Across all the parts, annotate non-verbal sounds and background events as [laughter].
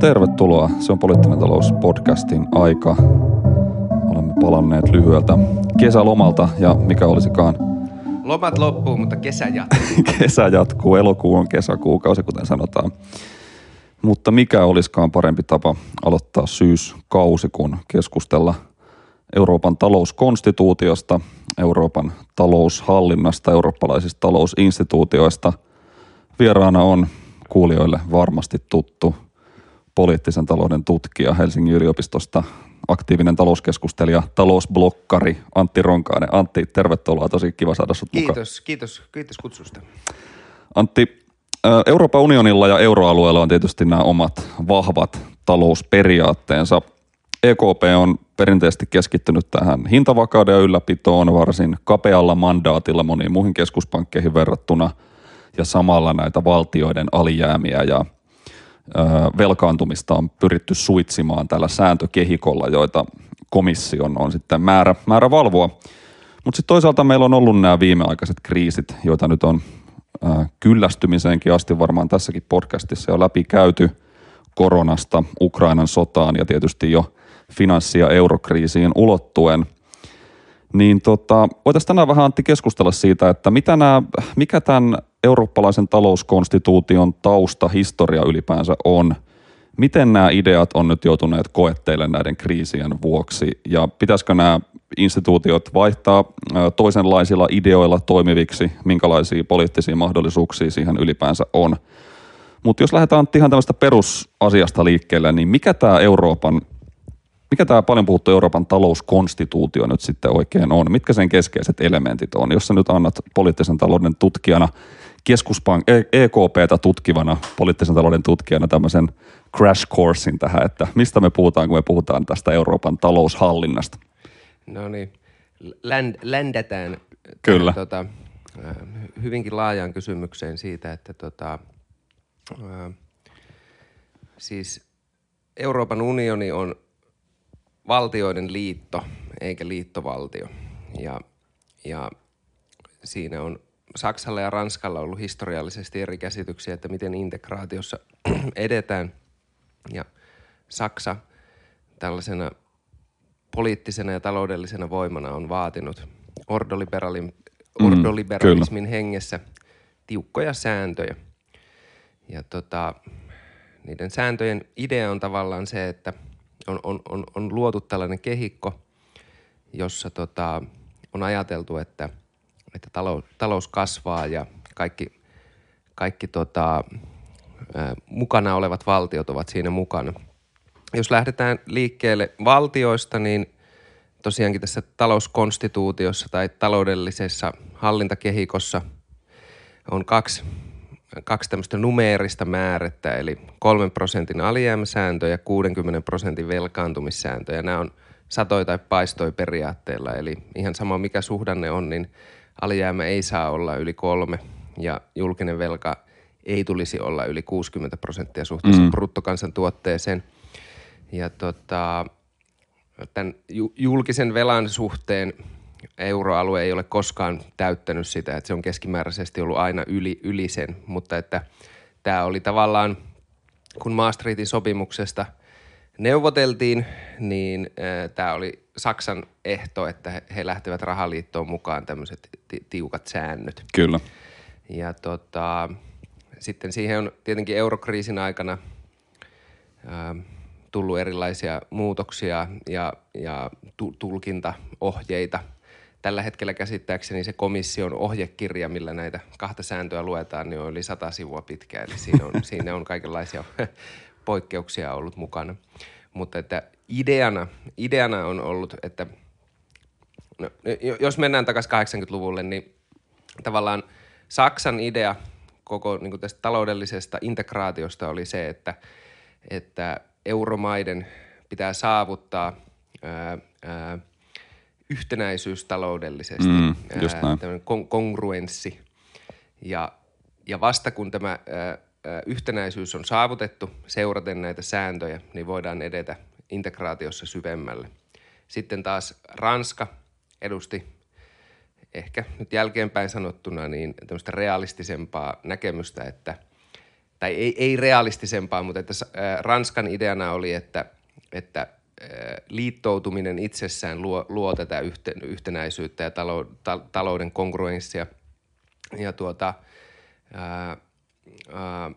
Tervetuloa. Se on Poliittinen talous podcastin aika. Olemme palanneet lyhyeltä kesälomalta ja mikä olisikaan Lomat loppuu, mutta kesä jatkuu. [laughs] kesä jatkuu, elokuu on kesäkuukausi, kuten sanotaan. Mutta mikä olisikaan parempi tapa aloittaa syyskausi, kun keskustella Euroopan talouskonstituutiosta, Euroopan taloushallinnasta, eurooppalaisista talousinstituutioista. Vieraana on kuulijoille varmasti tuttu poliittisen talouden tutkija Helsingin yliopistosta, aktiivinen talouskeskustelija, talousblokkari Antti Ronkainen. Antti, tervetuloa. Tosi kiva saada sinut mukaan. Kiitos, kiitos, kiitos kutsusta. Antti, Euroopan unionilla ja euroalueella on tietysti nämä omat vahvat talousperiaatteensa. EKP on perinteisesti keskittynyt tähän hintavakauden ylläpitoon varsin kapealla mandaatilla moniin muihin keskuspankkeihin verrattuna ja samalla näitä valtioiden alijäämiä ja velkaantumista on pyritty suitsimaan tällä sääntökehikolla, joita komission on sitten määrä, määrä valvoa. Mutta sitten toisaalta meillä on ollut nämä viimeaikaiset kriisit, joita nyt on kyllästymiseenkin asti varmaan tässäkin podcastissa jo läpi käyty koronasta, Ukrainan sotaan ja tietysti jo finanssi- ja eurokriisiin ulottuen. Niin tota, voitaisiin tänään vähän Antti keskustella siitä, että mitä nämä, mikä tämän eurooppalaisen talouskonstituution tausta, historia ylipäänsä on. Miten nämä ideat on nyt joutuneet koetteille näiden kriisien vuoksi ja pitäisikö nämä instituutiot vaihtaa toisenlaisilla ideoilla toimiviksi, minkälaisia poliittisia mahdollisuuksia siihen ylipäänsä on. Mutta jos lähdetään ihan tämmöistä perusasiasta liikkeelle, niin mikä tämä Euroopan, mikä tämä paljon puhuttu Euroopan talouskonstituutio nyt sitten oikein on? Mitkä sen keskeiset elementit on? Jos sä nyt annat poliittisen talouden tutkijana keskuspank, EKPtä e tutkivana, poliittisen talouden tutkijana tämmöisen crash coursein tähän, että mistä me puhutaan, kun me puhutaan tästä Euroopan taloushallinnasta. No niin, Länd, ländetään Kyllä. Tota, hyvinkin laajaan kysymykseen siitä, että tota, siis Euroopan unioni on valtioiden liitto eikä liittovaltio. Ja, ja siinä on Saksalla ja Ranskalla on ollut historiallisesti eri käsityksiä, että miten integraatiossa [clears throat] edetään. Ja Saksa tällaisena poliittisena ja taloudellisena voimana on vaatinut ordoliberalismin, mm, ordoliberalismin hengessä tiukkoja sääntöjä. Ja tota, niiden sääntöjen idea on tavallaan se, että on, on, on, on luotu tällainen kehikko, jossa tota, on ajateltu, että – että talous, talous kasvaa ja kaikki, kaikki tota, mukana olevat valtiot ovat siinä mukana. Jos lähdetään liikkeelle valtioista, niin tosiaankin tässä talouskonstituutiossa tai taloudellisessa hallintakehikossa on kaksi, kaksi tämmöistä numeerista määrettä, eli kolmen prosentin alijäämäsääntö ja 60 prosentin velkaantumissääntö. Ja nämä on satoi tai paistoi periaatteella, eli ihan sama mikä suhdanne on, niin – alijäämä ei saa olla yli kolme ja julkinen velka ei tulisi olla yli 60 prosenttia suhteessa mm. bruttokansantuotteeseen. Ja tota, tämän julkisen velan suhteen euroalue ei ole koskaan täyttänyt sitä, että se on keskimääräisesti ollut aina yli, yli sen, mutta että tämä oli tavallaan, kun Maastrichtin sopimuksesta neuvoteltiin, niin tämä oli Saksan ehto, että he lähtevät rahaliittoon mukaan tämmöiset tiukat säännöt. Kyllä. Ja tota, sitten siihen on tietenkin eurokriisin aikana ää, tullut erilaisia muutoksia ja, ja tu- tulkintaohjeita. Tällä hetkellä käsittääkseni se komission ohjekirja, millä näitä kahta sääntöä luetaan, niin on yli sata sivua pitkä. Eli siinä on, [laughs] siinä on kaikenlaisia poikkeuksia ollut mukana. Mutta että ideana, ideana on ollut, että no, jos mennään takaisin 80-luvulle, niin tavallaan Saksan idea koko niin kuin tästä taloudellisesta integraatiosta oli se, että, että euromaiden pitää saavuttaa ää, ää, yhtenäisyys taloudellisesti, mm, ää, kon- kongruenssi. Ja, ja vasta kun tämä ää, yhtenäisyys on saavutettu seuraten näitä sääntöjä, niin voidaan edetä integraatiossa syvemmälle. Sitten taas Ranska edusti ehkä nyt jälkeenpäin sanottuna niin tämmöistä realistisempaa näkemystä, että tai ei, ei realistisempaa, mutta että Ranskan ideana oli, että, että liittoutuminen itsessään luo, luo tätä yhtenäisyyttä ja talouden kongruenssia. Ja tuota, ää, ää,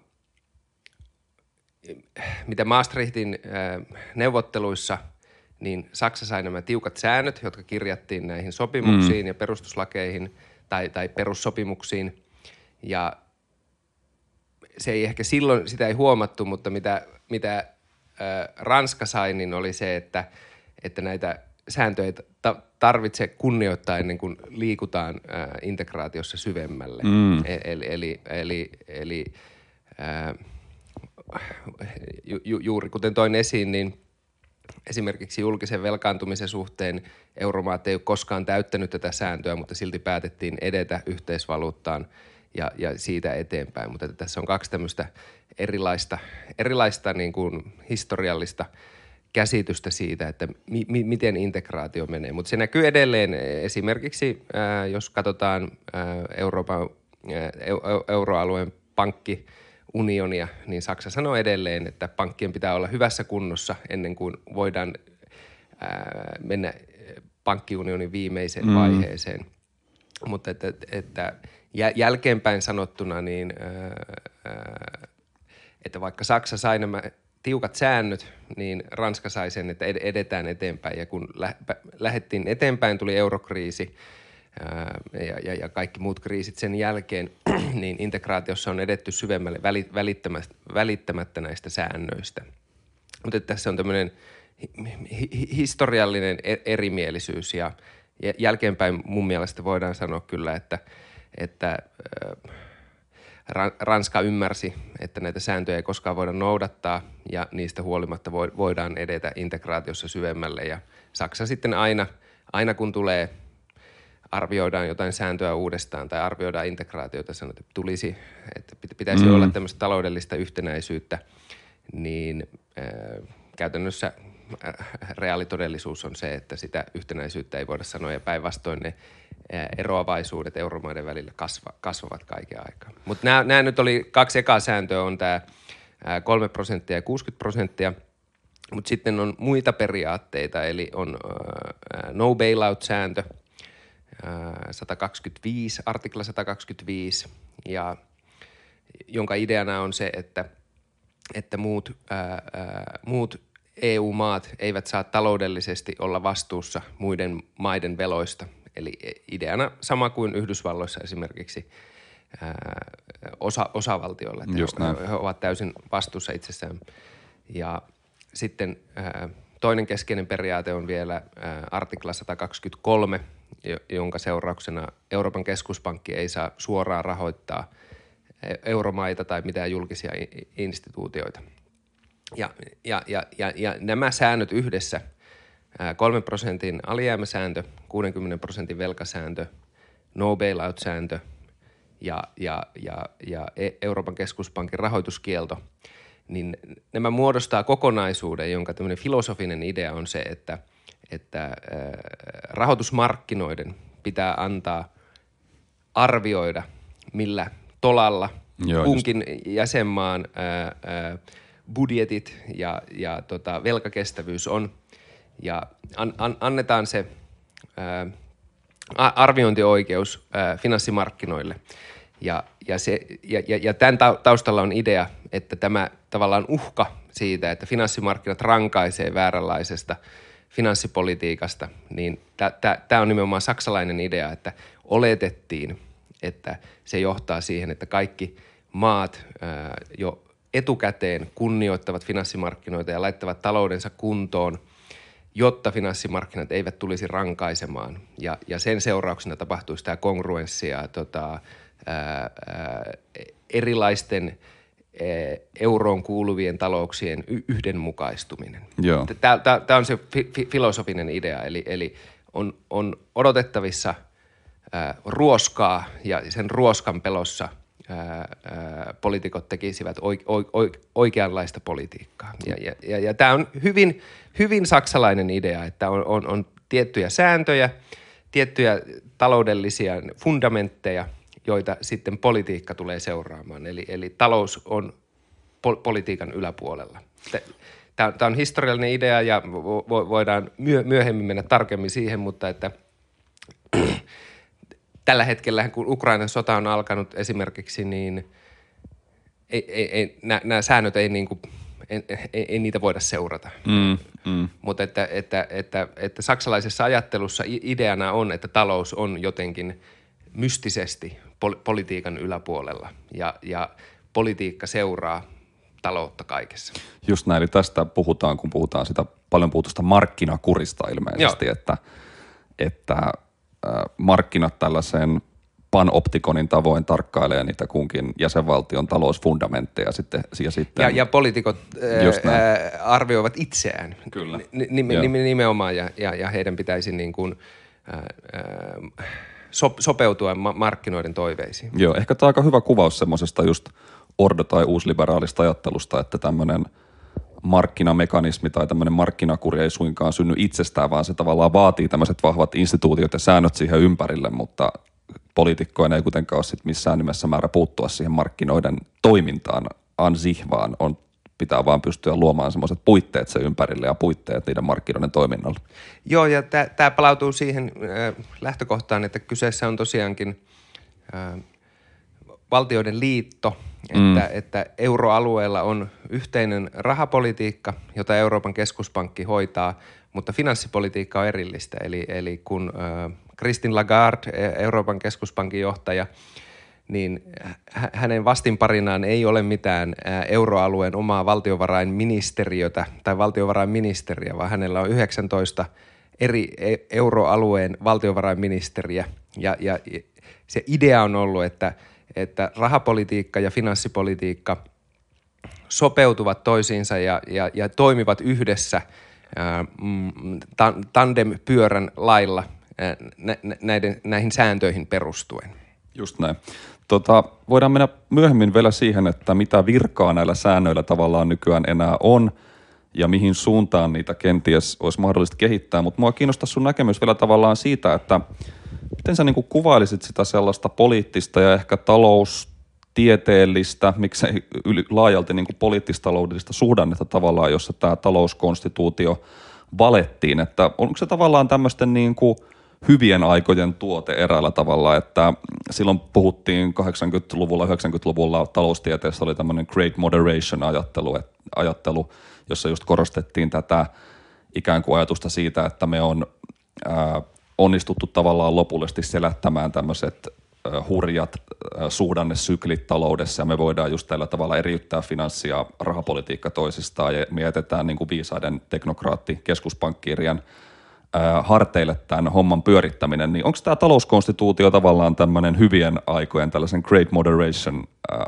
mitä Maastrichtin ää, neuvotteluissa, niin Saksa sai nämä tiukat säännöt, jotka kirjattiin näihin sopimuksiin mm. ja perustuslakeihin tai, tai perussopimuksiin. Ja se ei ehkä silloin, sitä ei huomattu, mutta mitä, mitä Ranska sai, niin oli se, että, että näitä sääntöjä ei tarvitse kunnioittaa ennen kuin liikutaan integraatiossa syvemmälle. Mm. E-, eli, eli, eli, eli ju, ju, juuri kuten toin esiin, niin esimerkiksi julkisen velkaantumisen suhteen euromaat ei ole koskaan täyttänyt tätä sääntöä, mutta silti päätettiin edetä yhteisvaluuttaan – ja, ja siitä eteenpäin. Mutta tässä on kaksi tämmöistä erilaista, erilaista niin kuin historiallista käsitystä siitä, että mi, mi, miten integraatio menee. Mutta se näkyy edelleen esimerkiksi, ää, jos katsotaan ää, Euroopan, ää, euroalueen pankki, unionia, niin Saksa sanoo edelleen, että pankkien pitää olla hyvässä kunnossa ennen kuin voidaan ää, mennä pankkiunionin viimeiseen mm. vaiheeseen. Mutta että, että, jälkeenpäin sanottuna, niin että vaikka Saksa sai nämä tiukat säännöt, niin Ranska sai sen, että edetään eteenpäin. Ja kun lähdettiin eteenpäin, tuli eurokriisi ja, ja, ja kaikki muut kriisit sen jälkeen, [clears throat] niin integraatiossa on edetty syvemmälle välittämättä, välittämättä näistä säännöistä. Mutta tässä on tämmöinen historiallinen e-, erimielisyys ja jälkeenpäin mun mielestä voidaan sanoa kyllä, että – että Ranska ymmärsi, että näitä sääntöjä ei koskaan voida noudattaa ja niistä huolimatta voidaan edetä integraatiossa syvemmälle. Ja Saksa sitten aina, aina kun tulee arvioidaan jotain sääntöä uudestaan tai arvioidaan integraatiota, sanotaan, että tulisi, että pitäisi mm. olla tämmöistä taloudellista yhtenäisyyttä, niin äh, käytännössä reaalitodellisuus on se, että sitä yhtenäisyyttä ei voida sanoa ja päinvastoin ne eroavaisuudet euromaiden välillä kasva, kasvavat kaiken aikaa. Mutta nämä nyt oli kaksi ekaa sääntöä, on tämä 3 prosenttia ja 60 prosenttia, mutta sitten on muita periaatteita, eli on no bailout-sääntö, 125, artikla 125, ja jonka ideana on se, että, että muut, ää, ää, muut EU-maat eivät saa taloudellisesti olla vastuussa muiden maiden veloista – Eli ideana sama kuin Yhdysvalloissa esimerkiksi ää, osa, osavaltioilla, että Just he, he ovat täysin vastuussa itsessään. Ja sitten ää, toinen keskeinen periaate on vielä ää, artikla 123, jonka seurauksena Euroopan keskuspankki ei saa suoraan rahoittaa e, euromaita tai mitään julkisia instituutioita. Ja, ja, ja, ja, ja nämä säännöt yhdessä – 3 prosentin alijäämäsääntö, 60 prosentin velkasääntö, no bailout-sääntö ja, ja, ja, ja e- Euroopan keskuspankin rahoituskielto, niin nämä muodostaa kokonaisuuden, jonka tämmöinen filosofinen idea on se, että, että rahoitusmarkkinoiden pitää antaa arvioida, millä tolalla Joo, kunkin just. jäsenmaan ää, ää, budjetit ja, ja tota, velkakestävyys on – ja an, an, annetaan se ää, arviointioikeus ää, finanssimarkkinoille. Ja, ja, se, ja, ja, ja tämän taustalla on idea, että tämä tavallaan uhka siitä, että finanssimarkkinat rankaisee vääränlaisesta finanssipolitiikasta, niin tämä on nimenomaan saksalainen idea, että oletettiin, että se johtaa siihen, että kaikki maat ää, jo etukäteen kunnioittavat finanssimarkkinoita ja laittavat taloudensa kuntoon – jotta finanssimarkkinat eivät tulisi rankaisemaan. Ja, ja sen seurauksena tapahtuisi tämä kongruenssi ja tota, ää, ää, erilaisten ää, euroon kuuluvien talouksien y- yhdenmukaistuminen. Tämä on se fi- filosofinen idea, eli, eli on, on odotettavissa ää, ruoskaa ja sen ruoskan pelossa – poliitikot tekisivät oikeanlaista politiikkaa. Ja, ja, ja, ja tämä on hyvin, hyvin saksalainen idea, että on, on, on tiettyjä sääntöjä, tiettyjä taloudellisia fundamentteja, joita sitten politiikka tulee seuraamaan. Eli, eli talous on pol- politiikan yläpuolella. Tämä on historiallinen idea ja vo- voidaan myö- myöhemmin mennä tarkemmin siihen, mutta että tällä hetkellä, kun Ukrainan sota on alkanut esimerkiksi, niin ei, ei, ei, nämä säännöt ei niin kuin – ei, ei, ei niitä voida seurata. Mm, mm. Mutta että, että, että, että saksalaisessa ajattelussa ideana on, että talous on jotenkin mystisesti pol- politiikan yläpuolella ja, ja politiikka seuraa taloutta kaikessa. Just näin, eli tästä puhutaan, kun puhutaan sitä paljon puhutusta markkinakurista ilmeisesti, Joo. että, että markkinat tällaiseen – panoptikonin tavoin tarkkailee niitä kunkin jäsenvaltion talousfundamentteja sitten, ja sitten... Ja, ja poliitikot ää, arvioivat itseään Kyllä. N- nimenomaan ja, ja, ja heidän pitäisi niin kuin, ää, so, sopeutua ma- markkinoiden toiveisiin. Joo, ehkä tämä on aika hyvä kuvaus semmoisesta just ordo- tai uusliberaalista ajattelusta, että tämmöinen markkinamekanismi tai tämmöinen markkinakuri ei suinkaan synny itsestään, vaan se tavallaan vaatii tämmöiset vahvat instituutiot ja säännöt siihen ympärille, mutta poliitikkojen ei kuitenkaan ole sit missään nimessä määrä puuttua siihen markkinoiden toimintaan an sich, vaan on, pitää vaan pystyä luomaan semmoiset puitteet sen ympärille ja puitteet niiden markkinoiden toiminnalle. Joo, ja tämä palautuu siihen äh, lähtökohtaan, että kyseessä on tosiaankin äh, valtioiden liitto, että, mm. että euroalueella on yhteinen rahapolitiikka, jota Euroopan keskuspankki hoitaa, mutta finanssipolitiikka on erillistä. Eli, eli kun äh, Christine Lagarde, e- Euroopan keskuspankin johtaja, niin hänen vastinparinaan ei ole mitään euroalueen omaa valtiovarainministeriötä tai valtiovarainministeriä, vaan hänellä on 19 eri e- euroalueen valtiovarainministeriä. Ja, ja se idea on ollut, että, että rahapolitiikka ja finanssipolitiikka sopeutuvat toisiinsa ja, ja, ja toimivat yhdessä ää, mm, tandem-pyörän lailla näiden, näihin sääntöihin perustuen. Just näin. Tota, voidaan mennä myöhemmin vielä siihen, että mitä virkaa näillä säännöillä tavallaan nykyään enää on ja mihin suuntaan niitä kenties olisi mahdollista kehittää. Mutta mua kiinnostaa sun näkemys vielä tavallaan siitä, että miten sä niin kuvailisit sitä sellaista poliittista ja ehkä taloustieteellistä, miksei yli, laajalti niin poliittistaloudellista suhdannetta tavallaan, jossa tämä talouskonstituutio valettiin. Että onko se tavallaan tämmöisten niin kuin – hyvien aikojen tuote eräällä tavalla, että silloin puhuttiin 80-luvulla, 90-luvulla taloustieteessä oli tämmöinen great moderation ajattelu, ajattelu, jossa just korostettiin tätä ikään kuin ajatusta siitä, että me on ää, onnistuttu tavallaan lopullisesti selättämään tämmöiset hurjat suhdannesyklit taloudessa ja me voidaan just tällä tavalla eriyttää finanssi- ja rahapolitiikka toisistaan ja me jätetään niin kuin viisaiden teknokraatti keskuspankkiirien harteille tämän homman pyörittäminen, niin onko tämä talouskonstituutio tavallaan tämmöinen hyvien aikojen tällaisen great moderation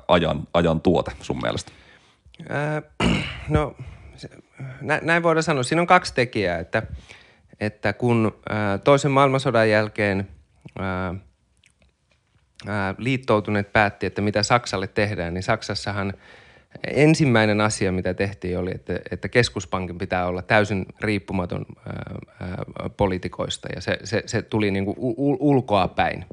ajan, ajan tuote sun mielestä? Äh, [clears throat] no näin voidaan sanoa. Siinä on kaksi tekijää, että, että kun toisen maailmansodan jälkeen liittoutuneet päätti, että mitä Saksalle tehdään, niin Saksassahan – ensimmäinen asia, mitä tehtiin, oli, että, että keskuspankin pitää olla täysin riippumaton poliitikoista ja se, se, se tuli niin kuin ulkoa päin.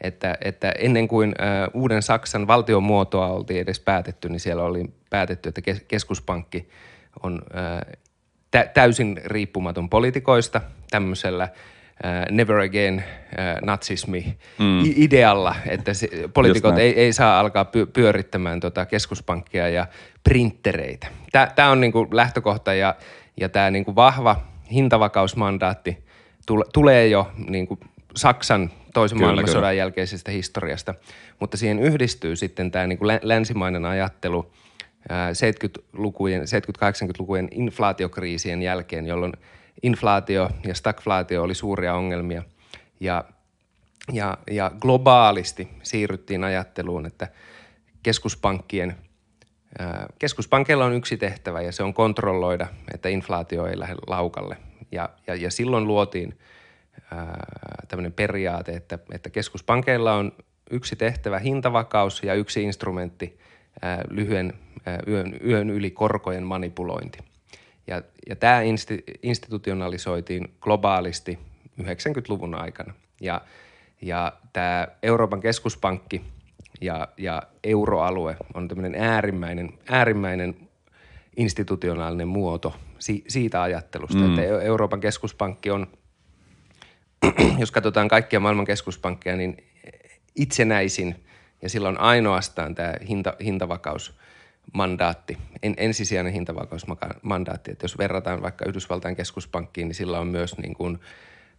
Että, että ennen kuin ää, uuden Saksan valtion muotoa oltiin edes päätetty, niin siellä oli päätetty, että keskuspankki on ää, täysin riippumaton poliitikoista tämmöisellä – uh, never again uh, natsismi mm. idealla, että se, poliitikot ei, ei saa alkaa py, pyörittämään tota keskuspankkia ja printtereitä. Tämä on niinku lähtökohta ja, ja tämä niinku vahva hintavakausmandaatti tule, tulee jo niinku Saksan toisen kyllä, maailmansodan kyllä. jälkeisestä historiasta, mutta siihen yhdistyy sitten tämä niinku länsimainen ajattelu 70-lukujen, 70-80-lukujen inflaatiokriisien jälkeen, jolloin – inflaatio ja stagflaatio oli suuria ongelmia ja, ja, ja globaalisti siirryttiin ajatteluun, että keskuspankkien Keskuspankilla on yksi tehtävä ja se on kontrolloida, että inflaatio ei lähde laukalle. Ja, ja, ja silloin luotiin tämmöinen periaate, että, että keskuspankeilla on yksi tehtävä hintavakaus ja yksi instrumentti lyhyen yön, yön yli korkojen manipulointi – ja, ja tämä insti, institutionalisoitiin globaalisti 90-luvun aikana. Ja, ja tämä Euroopan keskuspankki ja, ja euroalue on tämmöinen äärimmäinen, äärimmäinen institutionaalinen muoto si, siitä ajattelusta, mm. että Euroopan keskuspankki on, [clears throat] jos katsotaan kaikkia maailman keskuspankkeja, niin itsenäisin ja sillä on ainoastaan tämä hinta, hintavakausmandaatti, en, ensisijainen hintavakausmandaatti. Että jos verrataan vaikka Yhdysvaltain keskuspankkiin, niin sillä on myös niin kuin,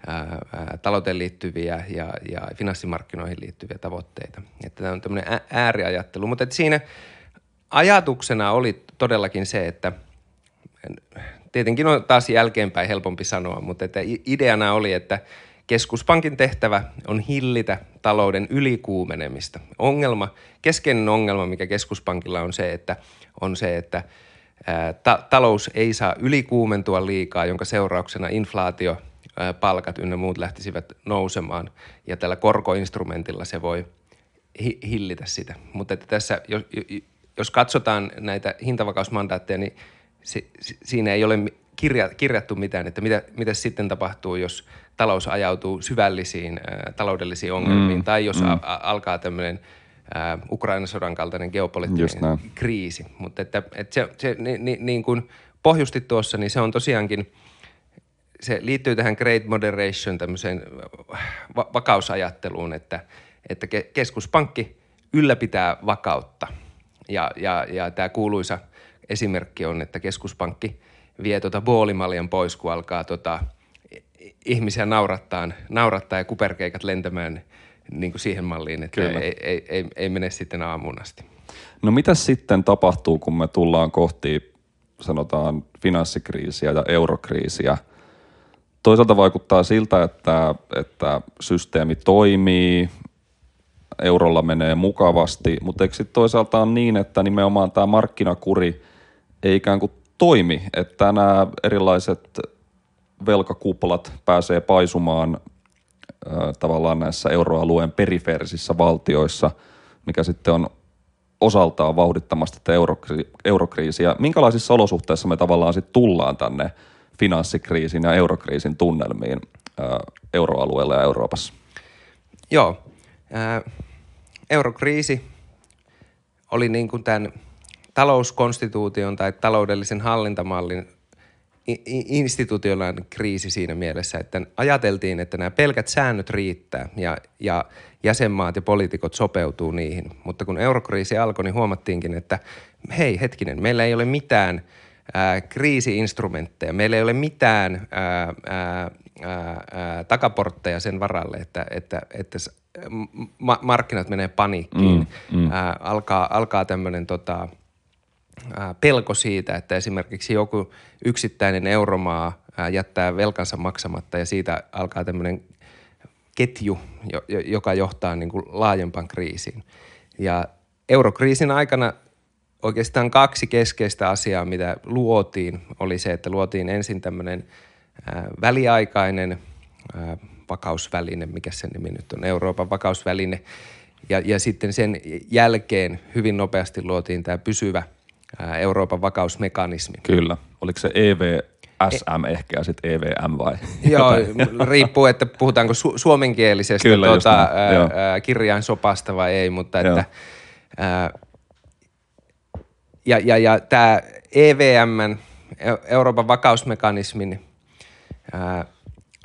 ää, ää, talouteen liittyviä ja, ja finanssimarkkinoihin liittyviä tavoitteita. Että tämä on tämmöinen ääriajattelu, mutta että siinä ajatuksena oli todellakin se, että tietenkin on taas jälkeenpäin helpompi sanoa, mutta että ideana oli, että – Keskuspankin tehtävä on hillitä talouden ylikuumenemista. Ongelma, keskeinen ongelma, mikä keskuspankilla on se, että on se, että ta- talous ei saa ylikuumentua liikaa, jonka seurauksena inflaatio, palkat ynnä muut lähtisivät nousemaan ja tällä korkoinstrumentilla se voi hi- hillitä sitä. Mutta että tässä, jos, jos katsotaan näitä hintavakausmandaatteja, niin se, siinä ei ole kirja, kirjattu mitään, että mitä, mitä sitten tapahtuu, jos talous ajautuu syvällisiin ä, taloudellisiin ongelmiin mm, tai jos mm. a, a, alkaa tämmöinen Ukrainan sodan kaltainen geopoliittinen kriisi. Mutta että, että se, se ni, ni, niin kuin pohjusti tuossa, niin se on tosiaankin, se liittyy tähän great moderation, tämmöiseen va- vakausajatteluun, että, että keskuspankki ylläpitää vakautta. Ja, ja, ja tämä kuuluisa esimerkki on, että keskuspankki – vie tuota boolimaljan pois, kun alkaa tota, ihmisiä naurattaa, naurattaa ja kuperkeikat lentämään niin kuin siihen malliin, että ei, ei, ei, ei mene sitten aamuun asti. No mitä sitten tapahtuu, kun me tullaan kohti sanotaan finanssikriisiä ja eurokriisiä? Toisaalta vaikuttaa siltä, että, että systeemi toimii, eurolla menee mukavasti, mutta eikö sitten toisaalta on niin, että nimenomaan tämä markkinakuri ei ikään kuin toimi, että nämä erilaiset velkakuplat pääsee paisumaan äh, tavallaan näissä euroalueen perifeerisissä valtioissa, mikä sitten on osaltaan vauhdittamasta tätä eurokri- eurokriisiä. Minkälaisissa olosuhteissa me tavallaan sitten tullaan tänne finanssikriisin ja eurokriisin tunnelmiin äh, euroalueella ja Euroopassa? Joo. Äh, eurokriisi oli niin kuin tämän – talouskonstituution tai taloudellisen hallintamallin institutionaalinen kriisi siinä mielessä, että ajateltiin, että nämä pelkät säännöt riittää ja, ja jäsenmaat ja poliitikot sopeutuu niihin. Mutta kun eurokriisi alkoi, niin huomattiinkin, että hei hetkinen, meillä ei ole mitään ää, kriisiinstrumentteja, meillä ei ole mitään ää, ää, ää, takaportteja sen varalle, että, että, että ma- markkinat menee paniikkiin, mm, mm. Ää, alkaa, alkaa tämmöinen tota, – pelko siitä, että esimerkiksi joku yksittäinen euromaa jättää velkansa maksamatta ja siitä alkaa tämmöinen ketju, joka johtaa niin kuin laajempaan kriisiin. Ja eurokriisin aikana oikeastaan kaksi keskeistä asiaa, mitä luotiin, oli se, että luotiin ensin tämmöinen väliaikainen vakausväline, mikä sen nimi nyt on, Euroopan vakausväline, ja, ja sitten sen jälkeen hyvin nopeasti luotiin tämä pysyvä – Euroopan vakausmekanismi. Kyllä. Oliko se EVSM e- ehkä ja sitten EVM vai? [laughs] Joo, riippuu, että puhutaanko su- suomenkielisestä Kyllä, tuota, ää, kirjainsopasta vai ei, mutta että ää, ja, ja, ja tämä EVM, Euroopan vakausmekanismin ää,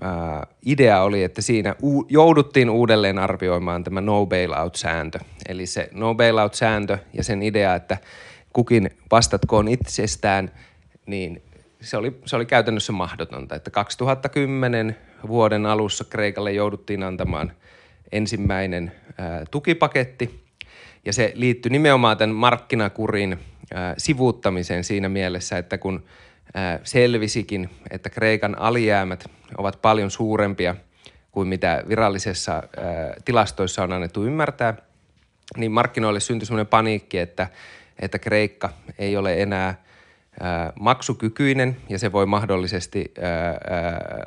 ää, idea oli, että siinä u- jouduttiin uudelleen arvioimaan tämä no bailout-sääntö. Eli se no bailout-sääntö ja sen idea, että – kukin vastatkoon itsestään, niin se oli, se oli käytännössä mahdotonta. Että 2010 vuoden alussa Kreikalle jouduttiin antamaan ensimmäinen ää, tukipaketti, ja se liittyi nimenomaan tämän markkinakurin ää, sivuuttamiseen siinä mielessä, että kun ää, selvisikin, että Kreikan alijäämät ovat paljon suurempia kuin mitä virallisessa ää, tilastoissa on annettu ymmärtää, niin markkinoille syntyi sellainen paniikki, että – että Kreikka ei ole enää maksukykyinen ja se voi mahdollisesti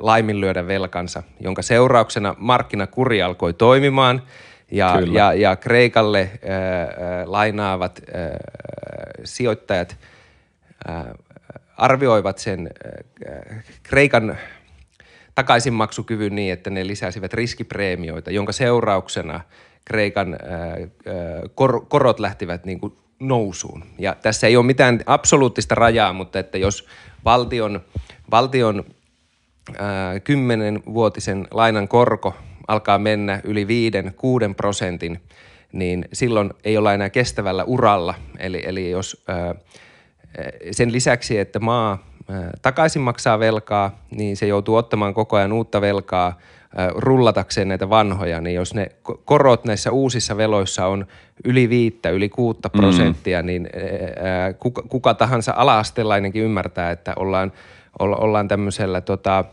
laiminlyödä velkansa, jonka seurauksena markkinakuri alkoi toimimaan ja, ja, ja Kreikalle lainaavat sijoittajat arvioivat sen Kreikan takaisinmaksukyvyn niin, että ne lisäsivät riskipreemioita, jonka seurauksena Kreikan kor, korot lähtivät niin kuin nousuun. Ja tässä ei ole mitään absoluuttista rajaa, mutta että jos valtion, valtion kymmenenvuotisen lainan korko alkaa mennä yli 5-6 prosentin, niin silloin ei olla enää kestävällä uralla. Eli, eli jos ää, sen lisäksi, että maa ää, takaisin maksaa velkaa, niin se joutuu ottamaan koko ajan uutta velkaa rullatakseen näitä vanhoja, niin jos ne korot näissä uusissa veloissa on yli viittä, yli kuutta mm. prosenttia, mm. niin kuka, kuka tahansa ala-astelainenkin ymmärtää, että ollaan, olla, ollaan tämmöisellä tota,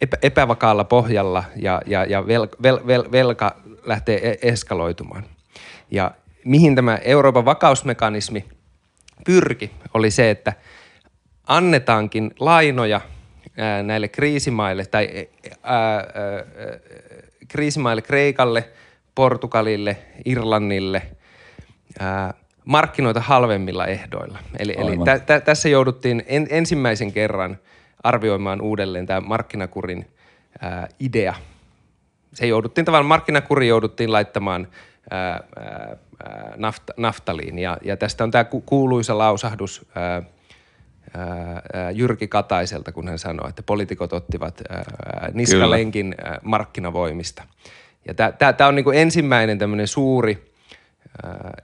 epä, epävakaalla pohjalla ja, ja, ja vel, vel, vel, velka lähtee e, eskaloitumaan. Ja mihin tämä Euroopan vakausmekanismi pyrki, oli se, että annetaankin lainoja ää, näille kriisimaille tai ää, ää, kriisimaille Kreikalle, Portugalille, Irlannille ää, markkinoita halvemmilla ehdoilla. Eli, eli tä, tä, tässä jouduttiin en, ensimmäisen kerran arvioimaan uudelleen tämä markkinakurin ää, idea – se jouduttiin tavallaan, markkinakuri jouduttiin laittamaan ää, ää, nafta, naftaliin. Ja, ja tästä on tämä kuuluisa lausahdus Jyrki Kataiselta, kun hän sanoi, että poliitikot ottivat niskalenkin ää, markkinavoimista. Ja tämä on niinku ensimmäinen tämmöinen suuri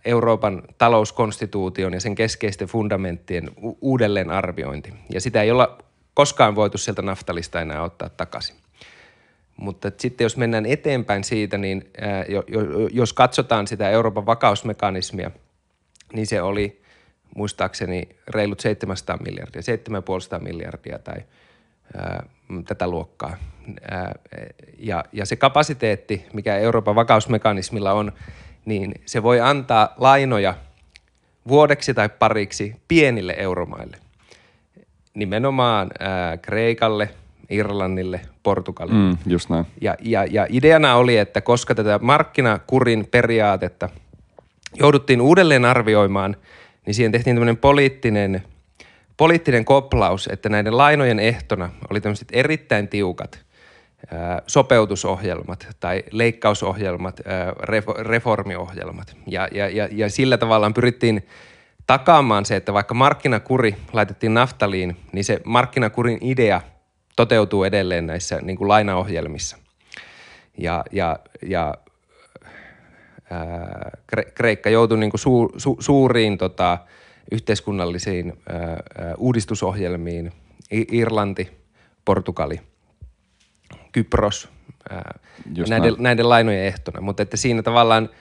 Euroopan talouskonstituution ja sen keskeisten fundamenttien uudelleenarviointi. Ja sitä ei olla koskaan voitu sieltä naftalista enää ottaa takaisin. Mutta sitten jos mennään eteenpäin siitä, niin jos katsotaan sitä Euroopan vakausmekanismia, niin se oli muistaakseni reilut 700 miljardia, 750 miljardia tai ää, tätä luokkaa. Ää, ja, ja se kapasiteetti, mikä Euroopan vakausmekanismilla on, niin se voi antaa lainoja vuodeksi tai pariksi pienille euromaille. Nimenomaan ää, Kreikalle – Irlannille, Portugalille. Mm, just näin. Ja, ja, ja ideana oli, että koska tätä markkinakurin periaatetta jouduttiin uudelleen arvioimaan, niin siihen tehtiin tämmöinen poliittinen, poliittinen koplaus, että näiden lainojen ehtona oli tämmöiset erittäin tiukat sopeutusohjelmat tai leikkausohjelmat, reformiohjelmat. Ja, ja, ja, ja sillä tavalla pyrittiin takaamaan se, että vaikka markkinakuri laitettiin naftaliin, niin se markkinakurin idea – toteutuu edelleen näissä niin kuin lainaohjelmissa. Ja, ja, ja Kreikka joutui niin kuin su, su, suuriin tota, yhteiskunnallisiin ää, uudistusohjelmiin. Irlanti, Portugali, Kypros ää, näiden, näiden lainojen ehtona. Mutta että siinä tavallaan –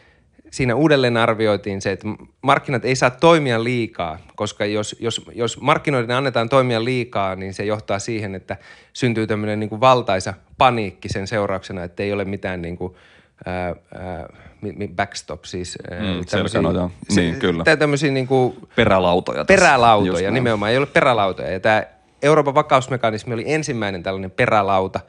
siinä uudelleen arvioitiin se, että markkinat ei saa toimia liikaa, koska jos, jos, jos markkinoiden annetaan toimia liikaa, niin se johtaa siihen, että syntyy tämmöinen niin kuin valtaisa paniikki sen seurauksena, että ei ole mitään niin kuin, ää, ää, backstop, siis mm, tämmöisiä, sanoo, niin, kyllä. tämmöisiä niin kuin, perälautoja. Perälautoja, nimenomaan, ei ole perälautoja. Ja tämä Euroopan vakausmekanismi oli ensimmäinen tällainen perälauta,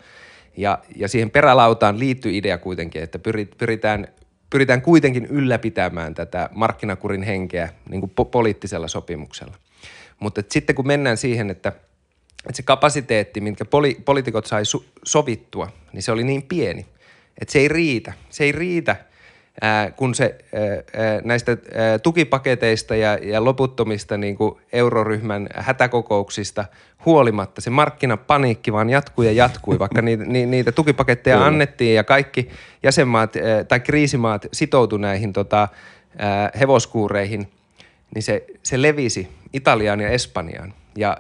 ja, ja siihen perälautaan liittyy idea kuitenkin, että pyritään pyritään kuitenkin ylläpitämään tätä markkinakurin henkeä niin kuin po- poliittisella sopimuksella. Mutta sitten kun mennään siihen, että, että se kapasiteetti, minkä poli- poliitikot sai su- sovittua, niin se oli niin pieni, että se ei riitä. Se ei riitä – kun se näistä tukipaketeista ja, ja loputtomista niin kuin euroryhmän hätäkokouksista huolimatta se markkinapaniikki vaan jatkui ja jatkui, vaikka niitä, niitä tukipaketteja Kyllä. annettiin ja kaikki jäsenmaat tai kriisimaat sitoutu näihin tota, hevoskuureihin, niin se, se levisi Italiaan ja Espanjaan. Ja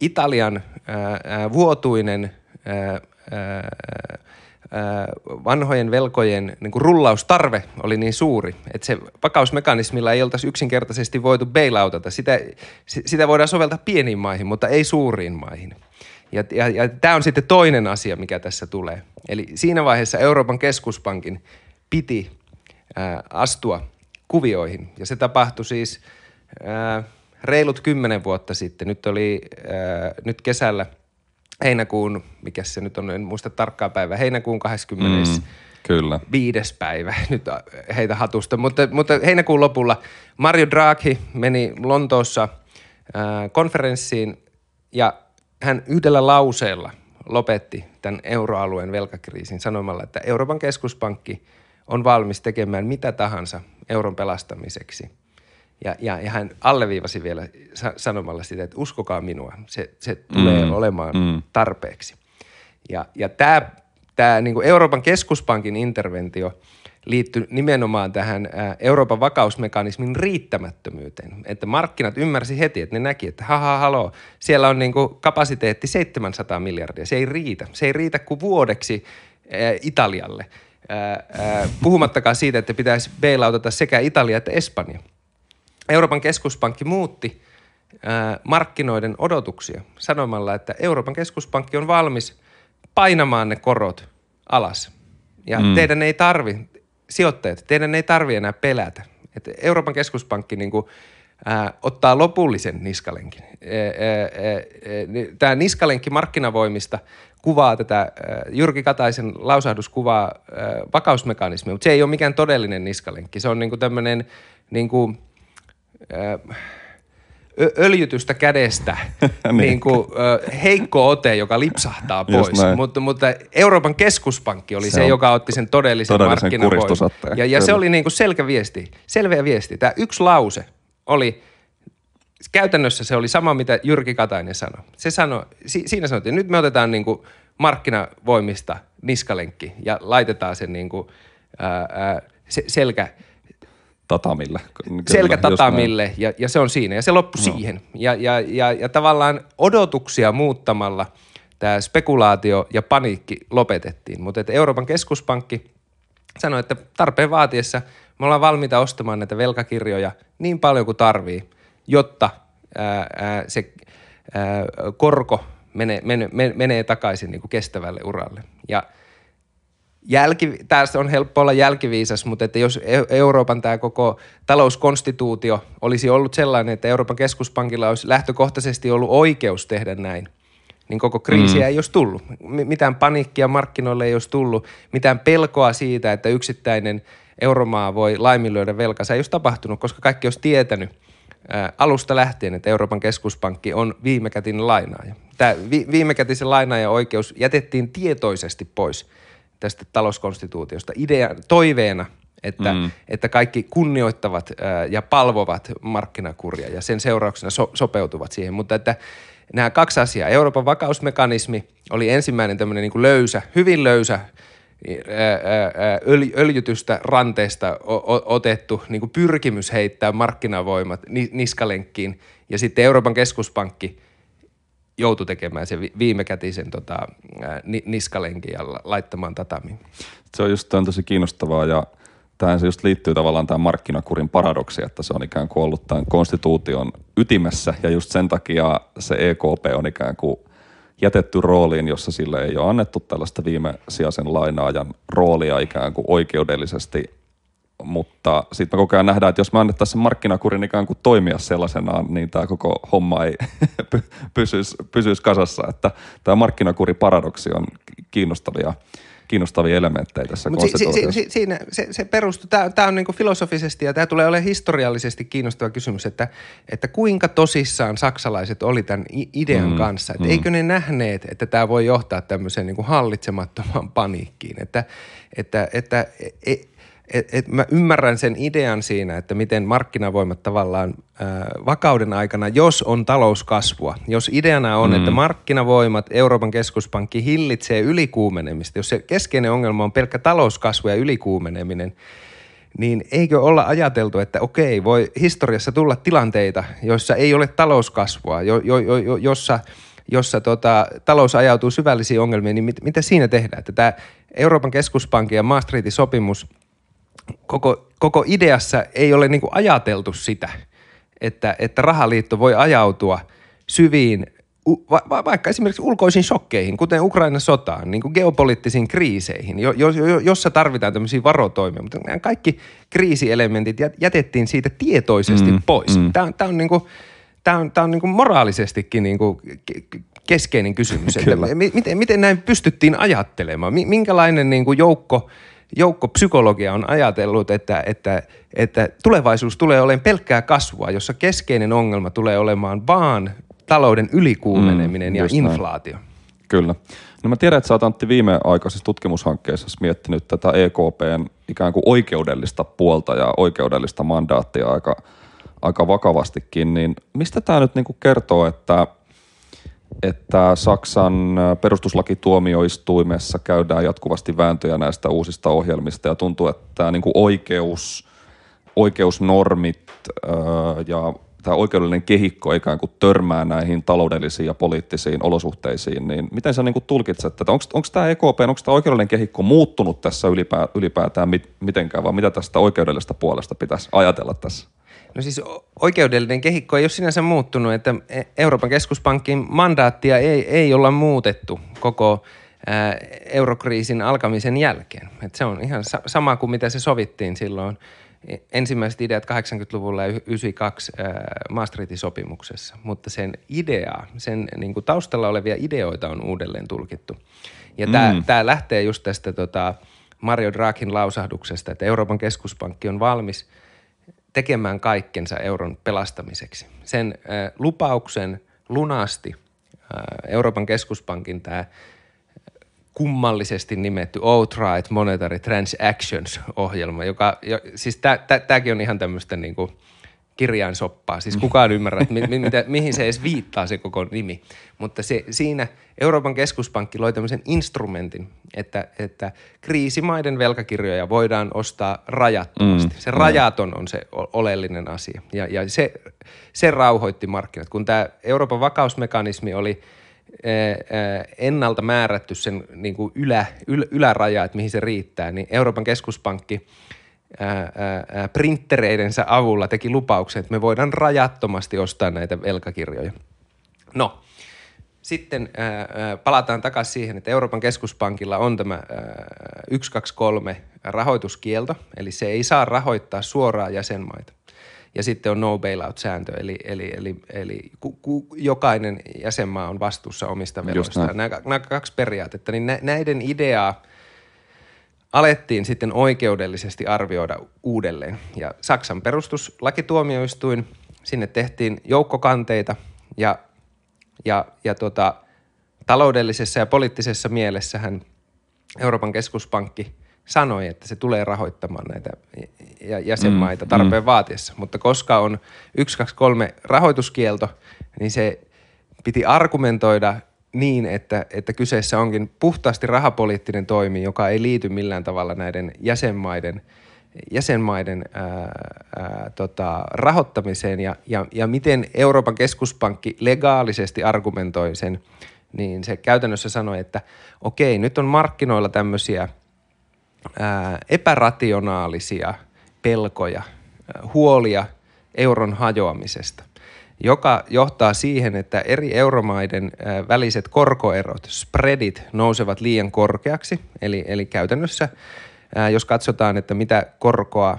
Italian ää, vuotuinen ää, ää, vanhojen velkojen niin kuin rullaustarve oli niin suuri, että se vakausmekanismilla ei oltaisi yksinkertaisesti voitu bailoutata. Sitä, sitä voidaan soveltaa pieniin maihin, mutta ei suuriin maihin. Ja, ja, ja tämä on sitten toinen asia, mikä tässä tulee. Eli siinä vaiheessa Euroopan keskuspankin piti ää, astua kuvioihin. Ja se tapahtui siis ää, reilut kymmenen vuotta sitten. Nyt oli ää, nyt kesällä – heinäkuun, mikä se nyt on, en muista tarkkaa päivää, heinäkuun 20. Mm, kyllä. viides päivä, [laughs] nyt heitä hatusta, mutta, mutta heinäkuun lopulla Mario Draghi meni Lontoossa äh, konferenssiin ja hän yhdellä lauseella lopetti tämän euroalueen velkakriisin sanomalla, että Euroopan keskuspankki on valmis tekemään mitä tahansa euron pelastamiseksi. Ja, ja, ja hän alleviivasi vielä sanomalla sitä, että uskokaa minua, se, se tulee mm, olemaan mm. tarpeeksi. Ja, ja tämä, tämä niin kuin Euroopan keskuspankin interventio – liittyi nimenomaan tähän Euroopan vakausmekanismin riittämättömyyteen. Että markkinat ymmärsi heti, että ne näki, että haha, haloo, siellä on niin kuin kapasiteetti 700 miljardia. Se ei riitä. Se ei riitä kuin vuodeksi Italialle. Puhumattakaan siitä, että pitäisi bailoutata sekä Italia että Espanja. Euroopan keskuspankki muutti markkinoiden odotuksia sanomalla, että Euroopan keskuspankki on valmis painamaan ne korot alas. Ja mm. teidän ei tarvi sijoittajat, teidän ei tarvitse enää pelätä. Että Euroopan keskuspankki niin kuin, ää, ottaa lopullisen niskalenkin. Tämä niskalenkki markkinavoimista kuvaa tätä, ää, Jyrki Kataisen lausahdus kuvaa ää, vakausmekanismia, mutta se ei ole mikään todellinen niskalenkki. Se on niin kuin tämmöinen niin öljytystä kädestä [laughs] niin. niin kuin, heikko ote, joka lipsahtaa pois. Mutta, mutta Euroopan keskuspankki oli se, se joka otti sen todellisen, todellisen markkinavoiman. Ja, ja se oli niin kuin selkä viesti, selveä viesti. Tämä yksi lause oli, käytännössä se oli sama, mitä Jyrki Katainen sanoi. Se sanoi, si, siinä sanottiin, että nyt me otetaan niin kuin markkinavoimista niskalenkki ja laitetaan sen niin kuin, ää, ää, se, selkä – tatamille. Selkä tatamille ja, ja se on siinä ja se loppui no. siihen. Ja, ja, ja, ja tavallaan odotuksia muuttamalla tämä spekulaatio ja paniikki lopetettiin. Mutta Euroopan keskuspankki sanoi, että tarpeen vaatiessa me ollaan valmiita ostamaan näitä velkakirjoja niin paljon kuin tarvii, jotta ää, ää, se ää, korko menee, menee, menee takaisin niin kuin kestävälle uralle. Ja – jälki, tässä on helppo olla jälkiviisas, mutta että jos e- Euroopan tämä koko talouskonstituutio olisi ollut sellainen, että Euroopan keskuspankilla olisi lähtökohtaisesti ollut oikeus tehdä näin, niin koko kriisiä mm. ei olisi tullut. Mitään paniikkia markkinoille ei olisi tullut, mitään pelkoa siitä, että yksittäinen euromaa voi laiminlyödä velkansa ei olisi tapahtunut, koska kaikki olisi tietänyt ää, alusta lähtien, että Euroopan keskuspankki on viimekätinen lainaaja. Tämä vi- viimekätisen lainaajan oikeus jätettiin tietoisesti pois – tästä talouskonstituutiosta idea, toiveena, että, mm. että kaikki kunnioittavat ää, ja palvovat markkinakuria ja sen seurauksena so, sopeutuvat siihen. Mutta että nämä kaksi asiaa, Euroopan vakausmekanismi oli ensimmäinen tämmöinen niin kuin löysä, hyvin löysä öljytystä ranteesta otettu niin kuin pyrkimys heittää markkinavoimat niskalenkkiin ja sitten Euroopan keskuspankki – joutui tekemään se viimekätisen tota, niskalenkin ja laittamaan tatamiin. Se on just on tosi kiinnostavaa ja tähän se just liittyy tavallaan tämän markkinakurin paradoksi, että se on ikään kuin ollut tämän konstituution ytimessä ja just sen takia se EKP on ikään kuin jätetty rooliin, jossa sille ei ole annettu tällaista viimesijaisen lainaajan roolia ikään kuin oikeudellisesti mutta sitten me koko ajan nähdään, että jos me annettaisiin markkinakurin ikään kuin toimia sellaisenaan, niin tämä koko homma ei [laughs] pysyisi, pysyisi kasassa. Että tämä markkinakuri-paradoksi on kiinnostavia kiinnostavia elementtejä tässä Mut si, si, si, siinä se, se perustuu, tämä, tämä on niin filosofisesti ja tämä tulee olemaan historiallisesti kiinnostava kysymys, että, että kuinka tosissaan saksalaiset oli tämän idean mm, kanssa. Että mm. Eikö ne nähneet, että tämä voi johtaa tämmöiseen niin hallitsemattomaan paniikkiin, että, että, että e, et, et mä ymmärrän sen idean siinä, että miten markkinavoimat tavallaan ää, vakauden aikana, jos on talouskasvua, jos ideana on, mm. että markkinavoimat, Euroopan keskuspankki hillitsee ylikuumenemista, jos se keskeinen ongelma on pelkkä talouskasvu ja ylikuumeneminen, niin eikö olla ajateltu, että okei, voi historiassa tulla tilanteita, joissa ei ole talouskasvua, jo, jo, jo, jossa jossa tota, talous ajautuu syvällisiin ongelmiin, niin mit, mitä siinä tehdään? Että tämä Euroopan keskuspankin ja Maastrichtin sopimus – koko, koko ideassa ei ole niin kuin ajateltu sitä, että, että rahaliitto voi ajautua syviin, va, va, vaikka esimerkiksi ulkoisiin shokkeihin, kuten Ukrainan sotaan, niin kuin geopoliittisiin kriiseihin, jo, jo, jo, jossa tarvitaan tämmöisiä varotoimia. Mutta kaikki kriisielementit jätettiin siitä tietoisesti mm, pois. Mm. Tämä, tämä on, niin kuin, tämä on, tämä on niin kuin moraalisestikin niin kuin keskeinen kysymys, [laughs] että miten, miten näin pystyttiin ajattelemaan, minkälainen niin kuin joukko – joukko psykologia on ajatellut, että, että, että tulevaisuus tulee olemaan pelkkää kasvua, jossa keskeinen ongelma tulee olemaan vaan talouden ylikuumeneminen mm, ja inflaatio. Näin. Kyllä. No mä tiedän, että sä oot Antti viimeaikaisessa tutkimushankkeessa miettinyt tätä EKPn ikään kuin oikeudellista puolta ja oikeudellista mandaattia aika, aika vakavastikin, niin mistä tämä nyt niin kuin kertoo, että, että Saksan perustuslakituomioistuimessa käydään jatkuvasti vääntöjä näistä uusista ohjelmista ja tuntuu, että tämä niin kuin oikeus, oikeusnormit öö, ja tämä oikeudellinen kehikko ikään kuin törmää näihin taloudellisiin ja poliittisiin olosuhteisiin, niin miten sä niin kuin tulkitset tätä? Onko, onko tämä EKP, onko tämä oikeudellinen kehikko muuttunut tässä ylipää, ylipäätään mit, mitenkään, vai mitä tästä oikeudellisesta puolesta pitäisi ajatella tässä? No siis oikeudellinen kehikko ei ole sinänsä muuttunut, että e- Euroopan keskuspankin mandaattia ei, ei olla muutettu koko ää, eurokriisin alkamisen jälkeen. Et se on ihan sa- sama kuin mitä se sovittiin silloin – ensimmäiset ideat 80-luvulla ja 92 Maastrichtin sopimuksessa, mutta sen idea, sen niin kuin taustalla olevia ideoita on uudelleen tulkittu. Ja mm. tämä, tämä lähtee just tästä tota, Mario Draghin lausahduksesta, että Euroopan keskuspankki on valmis tekemään kaikkensa euron pelastamiseksi. Sen lupauksen lunasti Euroopan keskuspankin tämä kummallisesti nimetty Outright Monetary Transactions-ohjelma, joka, jo, siis tämäkin on ihan tämmöistä niin kuin kirjainsoppaa. Siis kukaan ymmärrä, että mi, mi, mihin se edes viittaa se koko nimi. Mutta se, siinä Euroopan keskuspankki loi tämmöisen instrumentin, että, että kriisimaiden velkakirjoja voidaan ostaa rajattomasti. Mm, se rajaton on se oleellinen asia. Ja, ja se, se rauhoitti markkinat. Kun tämä Euroopan vakausmekanismi oli – ennalta määrätty sen niin kuin ylä, yl, yläraja, että mihin se riittää, niin Euroopan keskuspankki ää, ää, printtereidensä avulla teki lupauksen, että me voidaan rajattomasti ostaa näitä velkakirjoja. No, sitten ää, palataan takaisin siihen, että Euroopan keskuspankilla on tämä ää, 123 rahoituskielto, eli se ei saa rahoittaa suoraan jäsenmaita ja sitten on no bailout-sääntö, eli, eli, eli, eli ku, ku, jokainen jäsenmaa on vastuussa omista veroistaan. Nämä, nämä kaksi periaatetta, niin näiden ideaa alettiin sitten oikeudellisesti arvioida uudelleen. Ja Saksan perustuslakituomioistuin, sinne tehtiin joukkokanteita ja, ja, ja tota, taloudellisessa ja poliittisessa mielessähän Euroopan keskuspankki – sanoi, että se tulee rahoittamaan näitä jäsenmaita mm, tarpeen mm. vaatiessa. Mutta koska on 1, 2, 3 rahoituskielto, niin se piti argumentoida niin, että, että kyseessä onkin puhtaasti rahapoliittinen toimi, joka ei liity millään tavalla näiden jäsenmaiden, jäsenmaiden ää, ää, tota, rahoittamiseen. Ja, ja, ja miten Euroopan keskuspankki legaalisesti argumentoi sen, niin se käytännössä sanoi, että okei, nyt on markkinoilla tämmöisiä – ää, epärationaalisia pelkoja, huolia euron hajoamisesta, joka johtaa siihen, että eri euromaiden väliset korkoerot, spreadit, nousevat liian korkeaksi. Eli, eli käytännössä, jos katsotaan, että mitä korkoa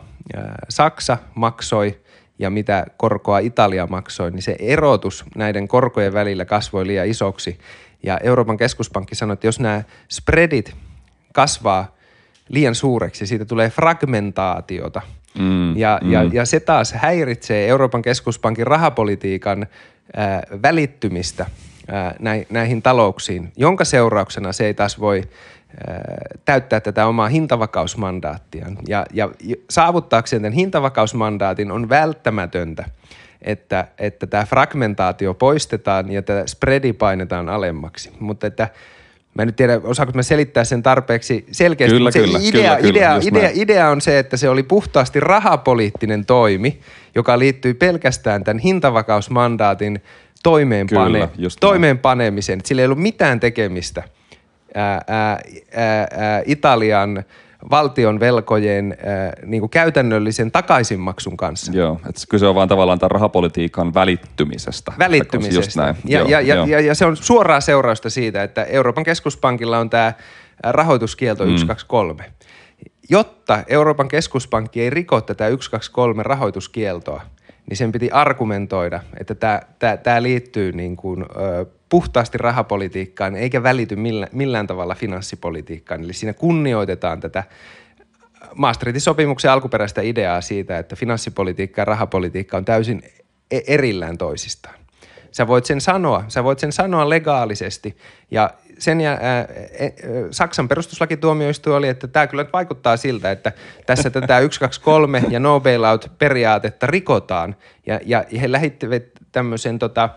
Saksa maksoi ja mitä korkoa Italia maksoi, niin se erotus näiden korkojen välillä kasvoi liian isoksi. Ja Euroopan keskuspankki sanoi, että jos nämä spreadit kasvaa – liian suureksi, siitä tulee fragmentaatiota. Mm, ja, mm. Ja, ja se taas häiritsee Euroopan keskuspankin rahapolitiikan äh, välittymistä äh, näihin talouksiin, jonka seurauksena se ei taas voi täyttää tätä omaa hintavakausmandaattiaan. Ja, ja saavuttaakseen tämän hintavakausmandaatin on välttämätöntä, että, että tämä fragmentaatio poistetaan ja tämä spreadi painetaan alemmaksi. Mutta että – Mä en nyt tiedä, osaanko mä selittää sen tarpeeksi selkeästi. Kyllä, se kyllä, idea, kyllä, idea, kyllä, idea, idea on se, että se oli puhtaasti rahapoliittinen toimi, joka liittyy pelkästään tämän hintavakausmandaatin toimeenpane, kyllä, toimeenpanemiseen. Sillä ei ollut mitään tekemistä ää, ää, ää, Italian – valtion velkojen äh, niin kuin käytännöllisen takaisinmaksun kanssa. Joo, että kyse on vaan tavallaan tämän rahapolitiikan välittymisestä. Välittymisestä. Näin. Ja, joo, ja, ja, ja, ja se on suoraa seurausta siitä, että Euroopan keskuspankilla on tämä rahoituskielto mm. 123. Jotta Euroopan keskuspankki ei riko tätä 123 rahoituskieltoa, niin sen piti argumentoida, että tämä, liittyy niin kuin, ö, puhtaasti rahapolitiikkaan eikä välity millään, millään tavalla finanssipolitiikkaan. Eli siinä kunnioitetaan tätä Maastrichtin sopimuksen alkuperäistä ideaa siitä, että finanssipolitiikka ja rahapolitiikka on täysin e-, erillään toisistaan. Sä voit sen sanoa, sä voit sen sanoa legaalisesti ja sen ja, ää, Saksan perustuslakituomioistuin oli, että tämä kyllä vaikuttaa siltä, että tässä tätä 1, 2, 3 ja no bailout-periaatetta rikotaan. Ja, ja he lähittivät tämmöisen tota,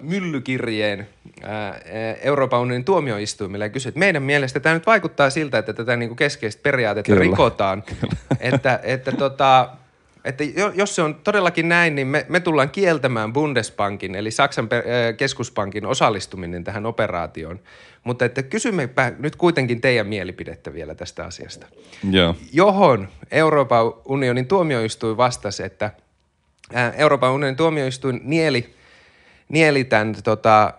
myllykirjeen Euroopan unionin tuomioistuimille ja kysyi, että meidän mielestä tämä nyt vaikuttaa siltä, että tätä niin kuin keskeistä periaatetta Kyllä. rikotaan. Kyllä. [laughs] Että, että tota, että jos se on todellakin näin, niin me, me tullaan kieltämään Bundesbankin, eli Saksan keskuspankin osallistuminen tähän operaatioon. Mutta että kysymmepä nyt kuitenkin teidän mielipidettä vielä tästä asiasta. Yeah. Johon Euroopan unionin tuomioistuin vastasi, että Euroopan unionin tuomioistuin nieli, nieli tämän tota,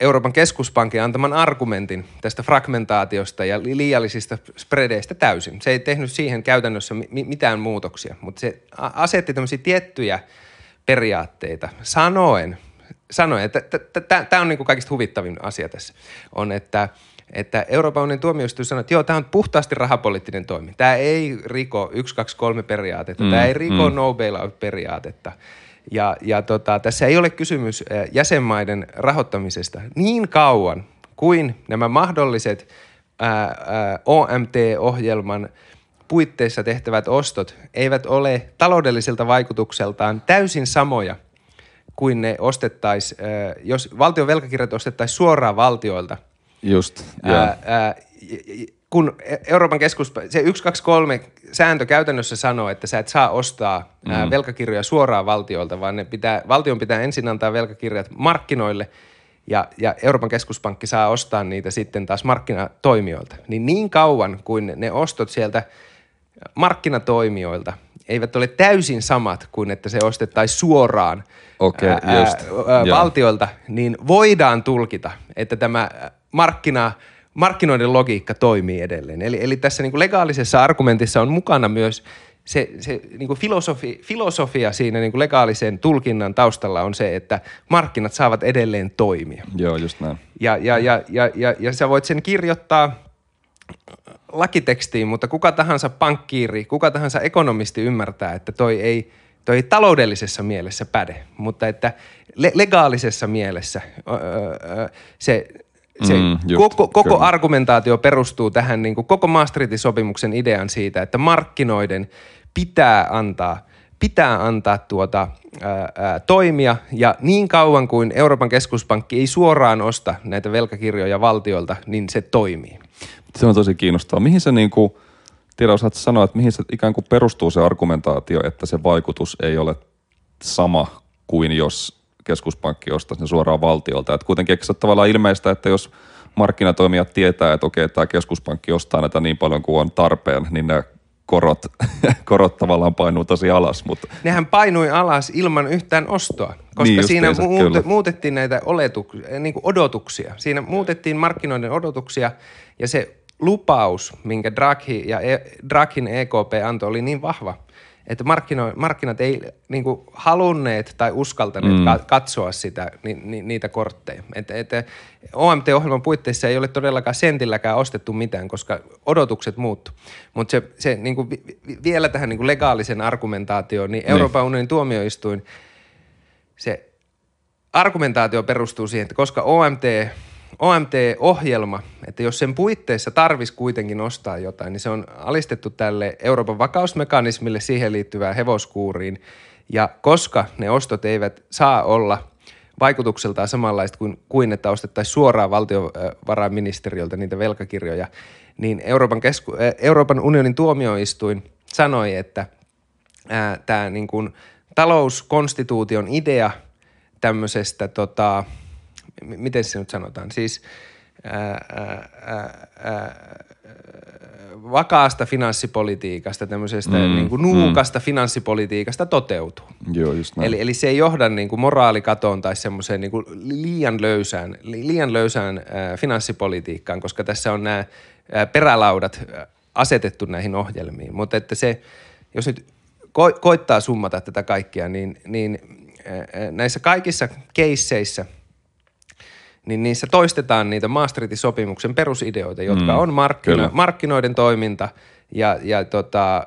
Euroopan keskuspankin antaman argumentin tästä fragmentaatiosta ja liiallisista spreadeistä täysin. Se ei tehnyt siihen käytännössä mitään muutoksia, mutta se asetti tämmöisiä tiettyjä periaatteita sanoen, sanoen että tämä on niin kuin kaikista huvittavin asia tässä, on, että että Euroopan unionin tuomioistuin sanoi, että joo, tämä on puhtaasti rahapoliittinen toimi. Tämä ei riko 1, 2, 3 periaatetta, mm, tämä ei riko mm. no bailout periaatetta. Ja, ja tota, tässä ei ole kysymys jäsenmaiden rahoittamisesta niin kauan kuin nämä mahdolliset ää, ää, OMT-ohjelman puitteissa tehtävät ostot eivät ole taloudelliselta vaikutukseltaan täysin samoja kuin ne ostettaisiin, jos valtion velkakirjat ostettaisiin suoraan valtioilta. Just, yeah. ää, ää, kun Euroopan keskus, se 123 sääntö käytännössä sanoo, että sä et saa ostaa mm. velkakirjoja suoraan valtiolta, vaan ne pitää, valtion pitää ensin antaa velkakirjat markkinoille ja, ja Euroopan keskuspankki saa ostaa niitä sitten taas markkinatoimijoilta. Niin niin kauan kuin ne ostot sieltä markkinatoimijoilta eivät ole täysin samat kuin että se ostettaisiin suoraan okay, ää, just, ää, valtiolta, niin voidaan tulkita, että tämä markkina – markkinoiden logiikka toimii edelleen. Eli, eli tässä niin kuin legaalisessa argumentissa on mukana myös se, se niin kuin filosofi, filosofia siinä niin kuin legaalisen tulkinnan taustalla on se, että markkinat saavat edelleen toimia. Joo, just näin. Ja, ja, ja, ja, ja, ja sä voit sen kirjoittaa lakitekstiin, mutta kuka tahansa pankkiiri, kuka tahansa ekonomisti ymmärtää, että toi ei, toi ei taloudellisessa mielessä päde, mutta että le- legaalisessa mielessä öö, se se mm, just, koko, koko argumentaatio perustuu tähän niin kuin koko Maastrichtin sopimuksen idean siitä, että markkinoiden pitää antaa pitää antaa tuota, ää, ää, toimia ja niin kauan kuin Euroopan keskuspankki ei suoraan osta näitä velkakirjoja valtiolta, niin se toimii. Se on tosi kiinnostavaa. Mihin se niin kuin, tiedä osaat sanoa, että mihin se ikään kuin perustuu se argumentaatio, että se vaikutus ei ole sama kuin jos keskuspankki ostaisi ne suoraan valtiolta. Et kuitenkin eikö se tavallaan ilmeistä, että jos markkinatoimijat tietää, että okei, tämä keskuspankki ostaa näitä niin paljon kuin on tarpeen, niin ne korot, [laughs] korot tavallaan painuu tosi alas. Mutta... Nehän painui alas ilman yhtään ostoa, koska niin siinä muut, muutettiin näitä oletuk- niin kuin odotuksia. Siinä muutettiin markkinoiden odotuksia ja se lupaus, minkä Draghi ja e- Draghin EKP antoi, oli niin vahva – että markkino, markkinat ei niin kuin, halunneet tai uskaltaneet mm. katsoa sitä, ni, ni, niitä kortteja. Että, että OMT-ohjelman puitteissa ei ole todellakaan sentilläkään ostettu mitään, koska odotukset muuttu. Mutta se, se niin kuin, vielä tähän niin kuin legaalisen argumentaatioon, niin, niin. Euroopan unionin tuomioistuin, se argumentaatio perustuu siihen, että koska OMT – OMT-ohjelma, että jos sen puitteissa tarvis kuitenkin ostaa jotain, niin se on alistettu tälle Euroopan vakausmekanismille siihen liittyvään hevoskuuriin. Ja koska ne ostot eivät saa olla vaikutukseltaan samanlaista kuin, kuin että ostettaisiin suoraan valtiovarainministeriöltä niitä velkakirjoja, niin Euroopan, kesku, Euroopan unionin tuomioistuin sanoi, että tämä niin kuin talouskonstituution idea tämmöisestä tota, – miten se nyt sanotaan, siis ää, ää, ää, vakaasta finanssipolitiikasta, tämmöisestä mm, niin kuin nuukasta mm. finanssipolitiikasta toteutuu. Joo, just näin. Eli, eli se ei johda niin kuin moraalikatoon tai semmoiseen niin kuin liian löysään, liian löysään ää, finanssipolitiikkaan, koska tässä on nämä perälaudat asetettu näihin ohjelmiin. Mutta että se, jos nyt ko- koittaa summata tätä kaikkia, niin, niin näissä kaikissa keisseissä – niin niissä toistetaan niitä Maastrichtin sopimuksen perusideoita, jotka mm, on markkino- markkinoiden toiminta ja, ja tota,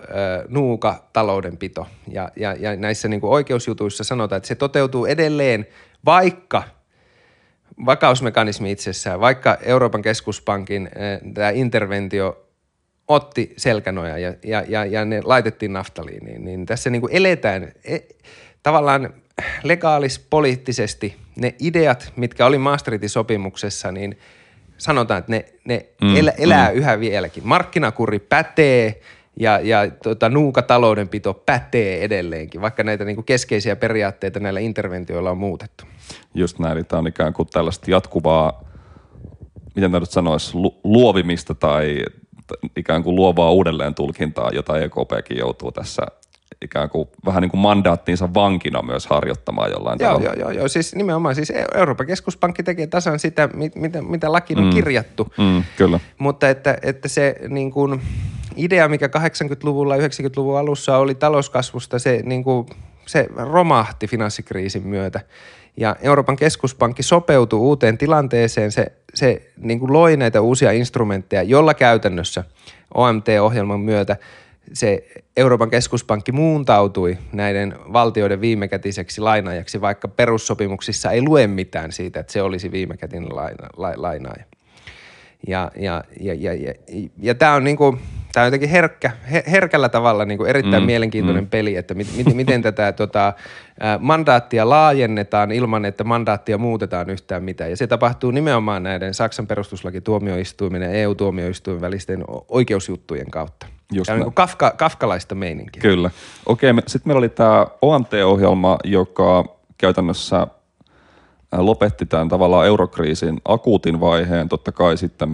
nuuka taloudenpito. Ja, ja, ja näissä niin kuin oikeusjutuissa sanotaan, että se toteutuu edelleen, vaikka, vakausmekanismi itsessään, vaikka Euroopan keskuspankin tämä interventio otti selkänoja ja, ja, ja, ja ne laitettiin naftaliiniin, niin tässä niin kuin eletään e, tavallaan legaalis poliittisesti ne ideat, mitkä oli Maastrichtin sopimuksessa, niin sanotaan, että ne, ne mm, elä, elää mm. yhä vieläkin. Markkinakuri pätee ja, ja tota, nuuka taloudenpito pätee edelleenkin, vaikka näitä niin kuin keskeisiä periaatteita näillä interventioilla on muutettu. Just näin, eli tämä on ikään kuin tällaista jatkuvaa, miten tämä nyt sanoisi, lu- luovimista tai ikään kuin luovaa uudelleen tulkintaa, jota EKPkin joutuu tässä ikään kuin vähän niin kuin mandaattiinsa vankina myös harjoittamaan jollain joo, tavalla. Joo, joo, joo. Siis nimenomaan siis Euroopan keskuspankki tekee tasan sitä, mitä, mitä lakiin on mm. kirjattu. Mm, kyllä. Mutta että, että se niin kuin idea, mikä 80-luvulla, 90-luvun alussa oli talouskasvusta, se, niin kuin, se romahti finanssikriisin myötä. Ja Euroopan keskuspankki sopeutui uuteen tilanteeseen, se, se niin kuin loi näitä uusia instrumentteja, jolla käytännössä OMT-ohjelman myötä se Euroopan keskuspankki muuntautui näiden valtioiden viimekätiseksi lainaajaksi, vaikka perussopimuksissa ei lue mitään siitä, että se olisi viimekätinen laina, la, lainaaja. Ja, ja, ja, ja, ja, ja tämä on niinku, on jotenkin herkkä, herkällä tavalla niin kuin erittäin mm, mielenkiintoinen mm. peli, että mit, mit, miten tätä tota, mandaattia laajennetaan ilman, että mandaattia muutetaan yhtään mitään. Ja se tapahtuu nimenomaan näiden Saksan perustuslakituomioistuimen ja EU-tuomioistuimen välisten oikeusjuttujen kautta. Just on niin kafka, kafkalaista meininkiä. Kyllä. Okei, me, sitten meillä oli tämä OMT-ohjelma, joka käytännössä lopetti tämän tavallaan eurokriisin akuutin vaiheen. Totta kai sitten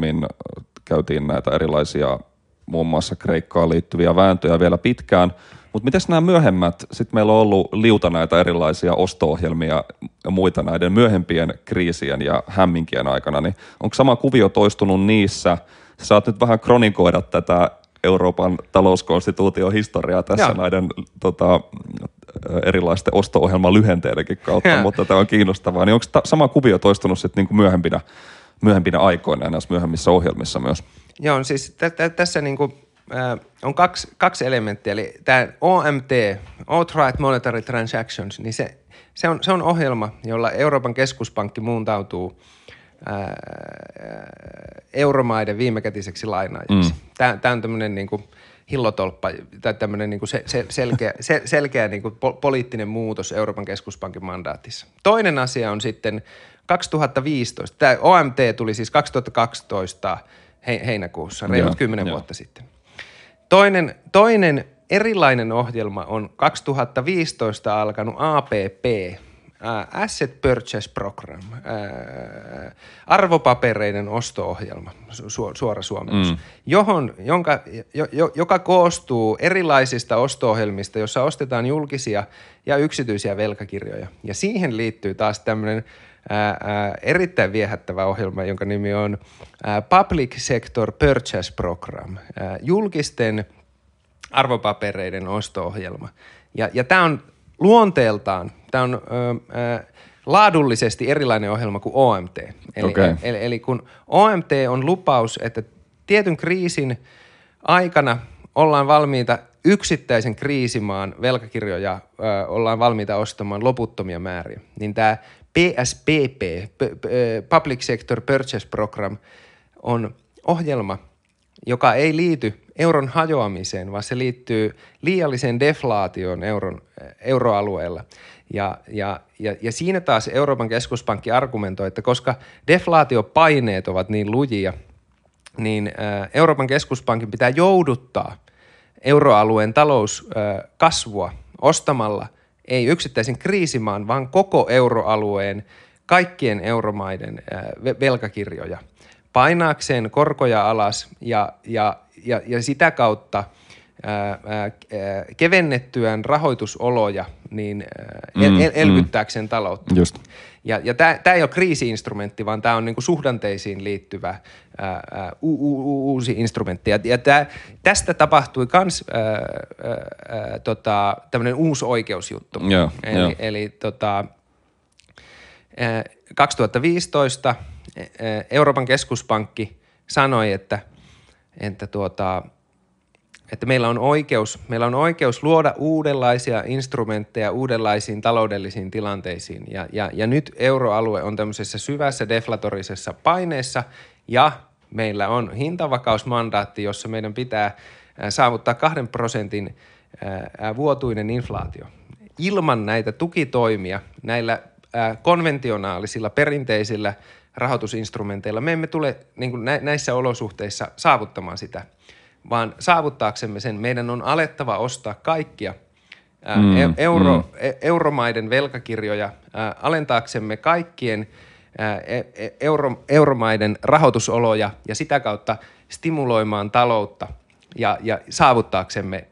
käytiin näitä erilaisia muun muassa Kreikkaan liittyviä vääntöjä vielä pitkään. Mutta miten nämä myöhemmät, sitten meillä on ollut liuta näitä erilaisia osto-ohjelmia ja muita näiden myöhempien kriisien ja hämminkien aikana, niin onko sama kuvio toistunut niissä? Sä saat nyt vähän kronikoida tätä Euroopan talouskonstituution historiaa tässä Joo. näiden tota, erilaisten osto-ohjelman lyhenteidenkin kautta, ja. mutta tämä on kiinnostavaa. Niin onko ta- sama kuvio toistunut sitten niinku myöhempinä, myöhempinä aikoina ja näissä myöhemmissä ohjelmissa myös? Joo, siis t- t- tässä niinku, äh, on kaksi, kaksi elementtiä. Eli tämä OMT, Outright Monetary Transactions, niin se, se, on, se on ohjelma, jolla Euroopan keskuspankki muuntautuu euromaiden viimekätiseksi lainaajaksi. Mm. Tämä, tämä on tämmöinen niinku hillotolppa tai tämmöinen niinku se, se, selkeä, se, selkeä niinku po, poliittinen muutos Euroopan keskuspankin mandaatissa. Toinen asia on sitten 2015. Tämä OMT tuli siis 2012 – heinäkuussa, reilut kymmenen vuotta sitten. Toinen, toinen erilainen ohjelma on 2015 alkanut APP, Asset Purchase Program, uh, arvopapereiden osto-ohjelma, su- suora suomennus, mm. johon, jonka, jo, jo, joka koostuu erilaisista osto-ohjelmista, jossa ostetaan julkisia ja yksityisiä velkakirjoja. Ja siihen liittyy taas tämmöinen ää, erittäin viehättävä ohjelma, jonka nimi on ää, Public Sector Purchase Program, ää, julkisten arvopapereiden osto-ohjelma. Ja, ja tämä on luonteeltaan, tämä on ää, laadullisesti erilainen ohjelma kuin OMT. Eli, okay. eli, eli kun OMT on lupaus, että tietyn kriisin aikana ollaan valmiita yksittäisen kriisimaan velkakirjoja ö, ollaan valmiita ostamaan loputtomia määriä, niin tämä PSPP, Public Sector Purchase Program, on ohjelma, joka ei liity euron hajoamiseen, vaan se liittyy liialliseen deflaatioon euron, euroalueella. Ja, ja, ja, ja siinä taas Euroopan keskuspankki argumentoi, että koska deflaatiopaineet ovat niin lujia, niin Euroopan keskuspankin pitää jouduttaa euroalueen talouskasvua ostamalla – ei yksittäisen kriisimaan, vaan koko euroalueen kaikkien euromaiden velkakirjoja painaakseen korkoja alas ja, ja, ja, ja sitä kautta kevennettyään rahoitusoloja niin el, mm, el, elvyttääkseen mm. taloutta. Just. Ja, ja tämä ei ole kriisiinstrumentti, vaan tämä on niinku suhdanteisiin liittyvä ää, ää, u, u, u, uusi instrumentti. Ja, ja tää, tästä tapahtui myös tota, tämmöinen uusi oikeusjuttu. Yeah, eli yeah. eli tota, ää, 2015 Euroopan keskuspankki sanoi, että, että tuota, että meillä on oikeus, meillä on oikeus luoda uudenlaisia instrumentteja uudenlaisiin taloudellisiin tilanteisiin. Ja, ja, ja nyt euroalue on tämmöisessä syvässä deflatorisessa paineessa ja meillä on hintavakausmandaatti, jossa meidän pitää saavuttaa kahden prosentin vuotuinen inflaatio. Ilman näitä tukitoimia, näillä konventionaalisilla, perinteisillä rahoitusinstrumenteilla, me emme tule niin kuin näissä olosuhteissa saavuttamaan sitä – vaan saavuttaaksemme sen meidän on alettava ostaa kaikkia mm, e-, euro, mm. E-, euromaiden velkakirjoja alentaaksemme kaikkien e-, euro, euromaiden rahoitusoloja ja sitä kautta stimuloimaan taloutta ja, ja saavuttaaksemme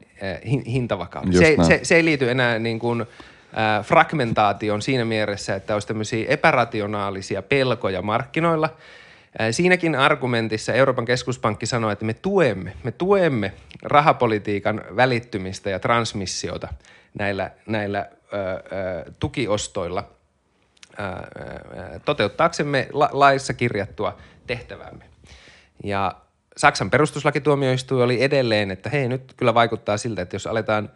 hintavakauden. Se, se, se ei liity enää niin kuin, fragmentaation siinä mielessä, että olisi tämmöisiä epärationaalisia pelkoja markkinoilla – Siinäkin argumentissa Euroopan keskuspankki sanoi, että me tuemme, me tuemme rahapolitiikan välittymistä ja transmissiota näillä, näillä ö, ö, tukiostoilla ö, toteuttaaksemme la, laissa kirjattua tehtävämme. Ja Saksan perustuslakituomioistuin oli edelleen, että hei nyt kyllä vaikuttaa siltä, että jos aletaan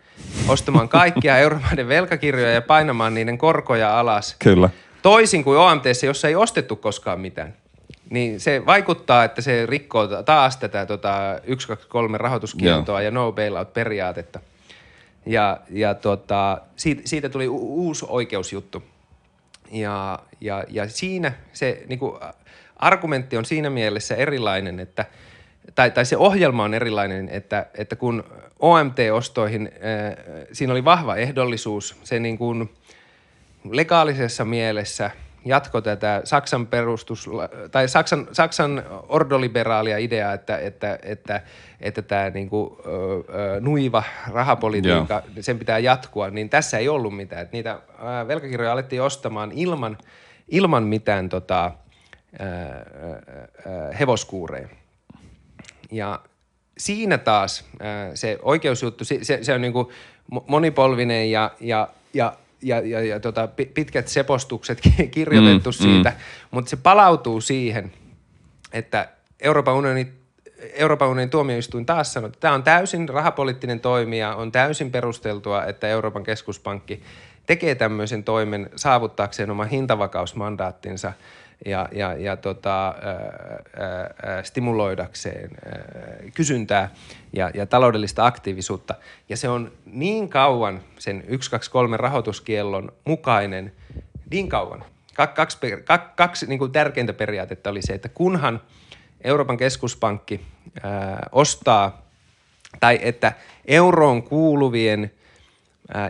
ostamaan kaikkia euromaiden velkakirjoja ja painamaan niiden korkoja alas. Kyllä. Toisin kuin OMT, jossa ei ostettu koskaan mitään niin se vaikuttaa, että se rikkoo taas tätä tota, 1, 2, 3 rahoituskieltoa ja no bailout-periaatetta. Ja, ja tota, siitä, siitä tuli u- uusi oikeusjuttu. Ja, ja, ja siinä se niin kuin, argumentti on siinä mielessä erilainen, että tai, tai se ohjelma on erilainen, että, että kun OMT-ostoihin, äh, siinä oli vahva ehdollisuus, se niin kuin legaalisessa mielessä – jatko tätä Saksan perustus, tai Saksan, Saksan ordoliberaalia ideaa, että, että, että, että tämä niin kuin, ö, nuiva rahapolitiikka, yeah. sen pitää jatkua, niin tässä ei ollut mitään. Että niitä velkakirjoja alettiin ostamaan ilman, ilman mitään tota, ö, ö, hevoskuureja. Ja siinä taas se oikeusjuttu, se, se on niin kuin monipolvinen ja, ja, ja ja, ja, ja tota, pitkät sepostukset [laughs] kirjoitettu mm, siitä, mm. mutta se palautuu siihen, että Euroopan unioni Euroopan unionin tuomioistuin taas sanoi, että tämä on täysin rahapoliittinen toimija, on täysin perusteltua, että Euroopan keskuspankki tekee tämmöisen toimen saavuttaakseen oman hintavakausmandaattinsa – ja, ja, ja tota, ää, ää, stimuloidakseen ää, kysyntää ja, ja taloudellista aktiivisuutta. Ja se on niin kauan sen 1, 2, 3 rahoituskiellon mukainen, niin kauan. Kaksi, kaksi, kaksi niin kuin tärkeintä periaatetta oli se, että kunhan Euroopan keskuspankki ää, ostaa tai että euroon kuuluvien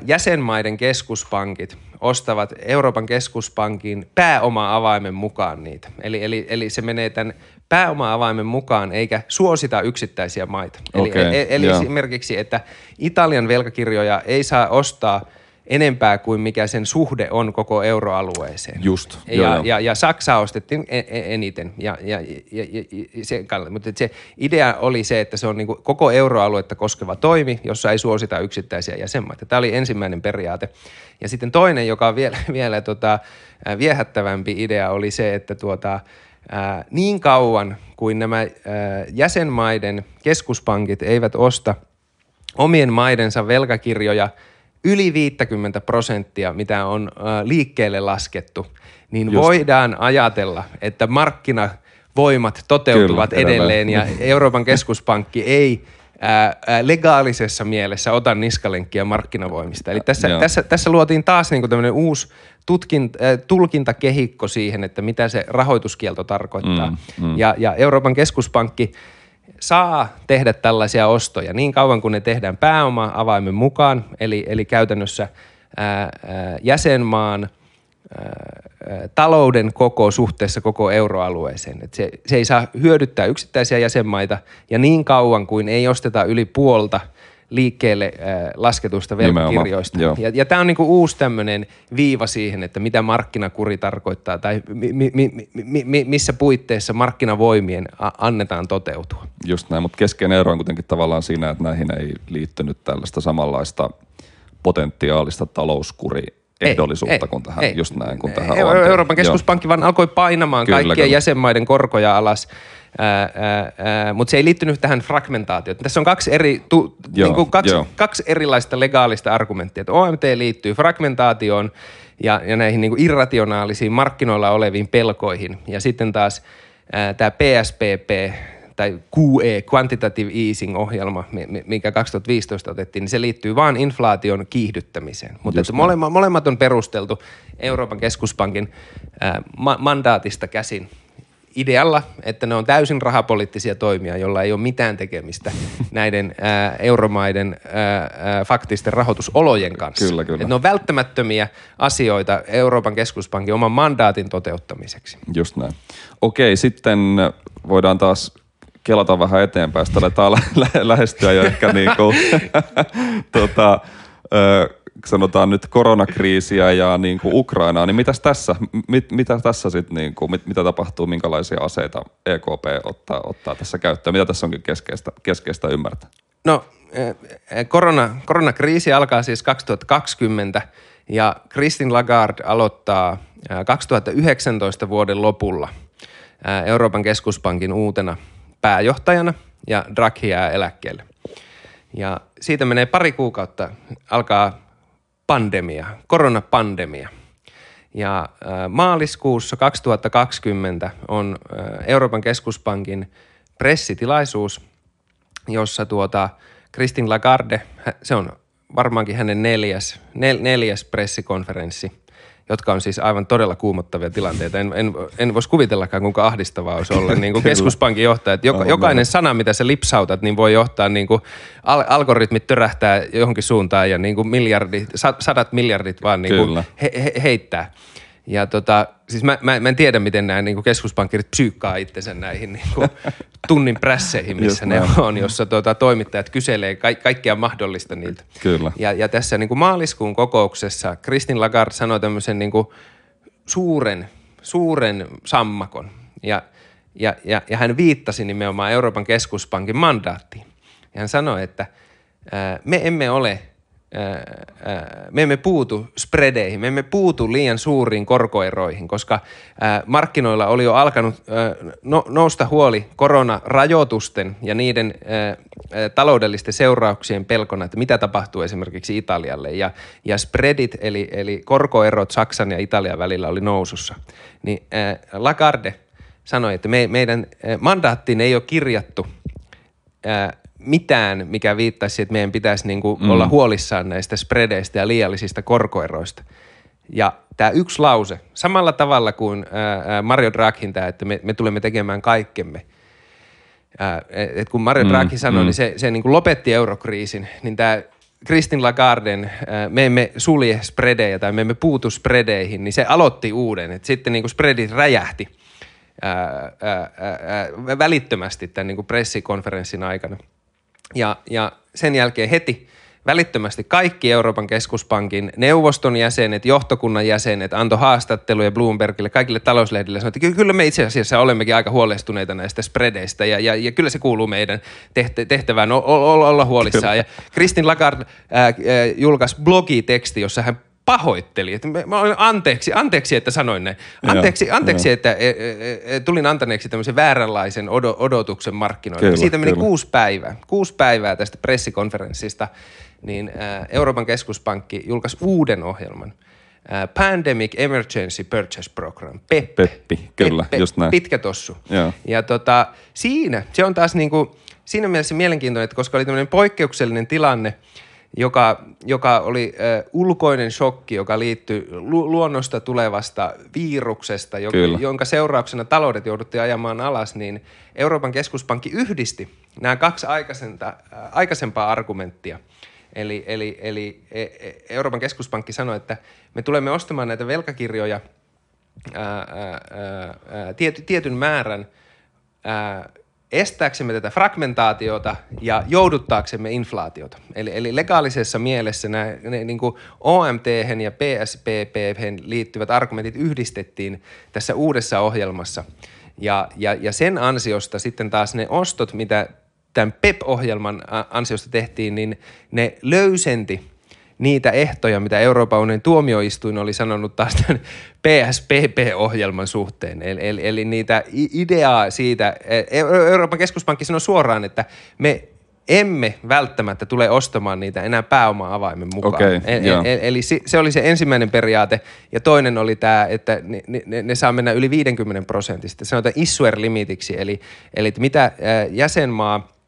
jäsenmaiden keskuspankit – ostavat Euroopan keskuspankin pääoma-avaimen mukaan niitä. Eli, eli, eli se menee tämän pääoma-avaimen mukaan eikä suosita yksittäisiä maita. Okay, eli, eli yeah. esimerkiksi, että Italian velkakirjoja ei saa ostaa enempää kuin mikä sen suhde on koko euroalueeseen. Just, ja, joo, ja, ja Saksa ostettiin e, e, eniten. Ja, ja, ja, ja, se, mutta se idea oli se, että se on niin koko euroaluetta koskeva toimi, jossa ei suosita yksittäisiä jäsenmaita. Tämä oli ensimmäinen periaate. Ja sitten toinen, joka on vielä, [laughs] vielä tota, viehättävämpi idea, oli se, että tuota, ää, niin kauan kuin nämä ää, jäsenmaiden keskuspankit eivät osta omien maidensa velkakirjoja yli 50 prosenttia, mitä on ää, liikkeelle laskettu, niin Just. voidaan ajatella, että markkinavoimat toteutuvat Kyllä, edelleen ja Euroopan keskuspankki ei – ää, legaalisessa mielessä ota niskalenkkiä markkinavoimista. Eli tässä, tässä, tässä luotiin taas niin tämmöinen uusi tutkin, äh, tulkintakehikko siihen, että mitä se rahoituskielto tarkoittaa. Mm, mm. Ja, ja Euroopan keskuspankki saa tehdä tällaisia ostoja niin kauan kuin ne tehdään pääoma-avaimen mukaan, eli, eli käytännössä ää, ää, jäsenmaan – talouden koko suhteessa koko euroalueeseen. Et se, se ei saa hyödyttää yksittäisiä jäsenmaita ja niin kauan kuin ei osteta yli puolta liikkeelle lasketusta velkakirjoista. Ja, ja tämä on niinku uusi tämmöinen viiva siihen, että mitä markkinakuri tarkoittaa tai mi, mi, mi, mi, mi, missä puitteissa markkinavoimien annetaan toteutua. Just näin, mutta keskeinen ero on kuitenkin tavallaan siinä, että näihin ei liittynyt tällaista samanlaista potentiaalista talouskuri ehdollisuutta kuin tähän, ei, just näin, kuin tähän Euroopan keskuspankki vaan alkoi painamaan Kyllä, kaikkien kyllä. jäsenmaiden korkoja alas mutta se ei liittynyt tähän fragmentaatioon. Tässä on kaksi, eri, tu, Joo, niin kuin kaksi, joo. kaksi erilaista legaalista argumenttia. Että OMT liittyy fragmentaatioon ja, ja näihin niin kuin irrationaalisiin markkinoilla oleviin pelkoihin. Ja sitten taas tämä PSPP tai QE, Quantitative Easing-ohjelma, mi- mi- mikä 2015 otettiin, niin se liittyy vain inflaation kiihdyttämiseen. Mutta että molemmat, molemmat on perusteltu Euroopan keskuspankin ää, ma- mandaatista käsin idealla, että ne on täysin rahapoliittisia toimia, joilla ei ole mitään tekemistä [laughs] näiden ää, euromaiden ää, ää, faktisten rahoitusolojen kanssa. Kyllä, kyllä. Että ne on välttämättömiä asioita Euroopan keskuspankin oman mandaatin toteuttamiseksi. Just näin. Okei, sitten voidaan taas kelata vähän eteenpäin. Sitä aletaan [laughs] lä- lä- lähestyä jo ehkä niin kuin, [laughs] tota, ö, sanotaan nyt koronakriisiä ja niin kuin Ukrainaa, niin mitäs tässä, mit, mitä tässä sitten, niin kuin, mit, mitä tapahtuu, minkälaisia aseita EKP ottaa, ottaa tässä käyttöön, mitä tässä onkin keskeistä, keskeistä ymmärtää? No, eh, korona, koronakriisi alkaa siis 2020 ja Christine Lagarde aloittaa eh, 2019 vuoden lopulla Euroopan keskuspankin uutena pääjohtajana ja Draghi jää eläkkeelle. Ja siitä menee pari kuukautta, alkaa pandemia, koronapandemia. Ja äh, maaliskuussa 2020 on äh, Euroopan keskuspankin pressitilaisuus, jossa tuota Christine Lagarde, se on varmaankin hänen neljäs, nel, neljäs pressikonferenssi, jotka on siis aivan todella kuumottavia tilanteita. En, en, en voisi kuvitellakaan, kuinka ahdistavaa olisi olla niin kuin [laughs] keskuspankin johtaja. Että joka, jokainen sana, mitä sä lipsautat, niin voi johtaa niin kuin al- algoritmit törähtää johonkin suuntaan ja niin kuin miljardit, sa- sadat miljardit vaan niin kuin he, he, heittää. Ja tota, siis mä, mä, mä en tiedä, miten nämä niin keskuspankkirit psyykkaa itsensä näihin niin kuin [laughs] tunnin prässeihin, missä ne on, jossa tota, toimittajat kyselee ka- kaikkea mahdollista niiltä. Kyllä. Ja, ja tässä niin kuin maaliskuun kokouksessa Christine Lagarde sanoi tämmöisen niin kuin suuren, suuren sammakon. Ja, ja, ja, ja hän viittasi nimenomaan Euroopan keskuspankin mandaattiin. Ja hän sanoi, että ää, me emme ole me emme puutu spreadeihin, me emme puutu liian suuriin korkoeroihin, koska ää, markkinoilla oli jo alkanut no, nousta huoli koronarajoitusten ja niiden taloudellisten seurauksien pelkona, että mitä tapahtuu esimerkiksi Italialle. Ja, ja spreadit, eli, eli korkoerot Saksan ja Italian välillä oli nousussa. Niin Lagarde sanoi, että me, meidän mandaattiin ei ole kirjattu mitään, mikä viittaisi, siihen, että meidän pitäisi niinku mm. olla huolissaan näistä spreadeistä ja liiallisista korkoeroista. Ja tämä yksi lause, samalla tavalla kuin ää, Mario Draghin tämä, että me, me tulemme tekemään kaikkemme. Ää, et kun Mario Draghi sanoi, mm. niin se, se niinku lopetti eurokriisin, niin tämä Kristin Lagarden, ää, me emme sulje spreadejä tai me emme puutu spreadeihin, niin se aloitti uuden. Et sitten niinku spreadit räjähti ää, ää, ää, välittömästi tämän niin kuin pressikonferenssin aikana. Ja, ja sen jälkeen heti välittömästi kaikki Euroopan keskuspankin neuvoston jäsenet, johtokunnan jäsenet antoi haastatteluja Bloombergille, kaikille talouslehdille. Sanoi, että ky- kyllä me itse asiassa olemmekin aika huolestuneita näistä spreadeistä ja, ja, ja kyllä se kuuluu meidän tehtä- tehtävään olla, huolissaan. Ja Kristin Lagarde ää, ää, julkaisi blogiteksti, jossa hän pahoitteli, että mä, mä olen anteeksi, anteeksi, että sanoin näin. Anteeksi, Joo, anteeksi joo. että e, e, e, tulin antaneeksi tämmöisen vääränlaisen odo, odotuksen markkinoille. Kyllä, Siitä meni kyllä. kuusi päivää, kuusi päivää tästä pressikonferenssista, niin ää, Euroopan keskuspankki julkaisi uuden ohjelman. Ää, Pandemic Emergency Purchase Program, PEP. Peppi, kyllä, just näin. Pitkä tossu. Joo. Ja tota, siinä, se on taas niinku, siinä mielessä mielenkiintoinen, että koska oli tämmöinen poikkeuksellinen tilanne, joka, joka oli äh, ulkoinen shokki, joka liittyi lu- luonnosta tulevasta viruksesta, jo- Kyllä. jonka seurauksena taloudet jouduttiin ajamaan alas, niin Euroopan keskuspankki yhdisti nämä kaksi aikaisenta, äh, aikaisempaa argumenttia. Eli, eli, eli e- e- Euroopan keskuspankki sanoi, että me tulemme ostamaan näitä velkakirjoja ää, ää, ää, tiety, tietyn määrän ää, estääksemme tätä fragmentaatiota ja jouduttaaksemme inflaatiota. Eli, eli legaalisessa mielessä nämä ne, niin kuin OMT ja PSPP liittyvät argumentit yhdistettiin tässä uudessa ohjelmassa. Ja, ja, ja sen ansiosta sitten taas ne ostot, mitä tämän PEP-ohjelman ansiosta tehtiin, niin ne löysenti niitä ehtoja, mitä Euroopan unionin tuomioistuin oli sanonut taas tämän PSPP-ohjelman suhteen. Eli, eli, eli niitä ideaa siitä, e, e, Euroopan keskuspankki sanoi suoraan, että me emme välttämättä tule ostamaan niitä enää pääoma-avaimen mukaan. Okay, eli, eli, eli se oli se ensimmäinen periaate. Ja toinen oli tämä, että ne, ne, ne saa mennä yli 50 prosentista. Sanotaan issuer-limitiksi, eli, eli mitä jäsenmaa –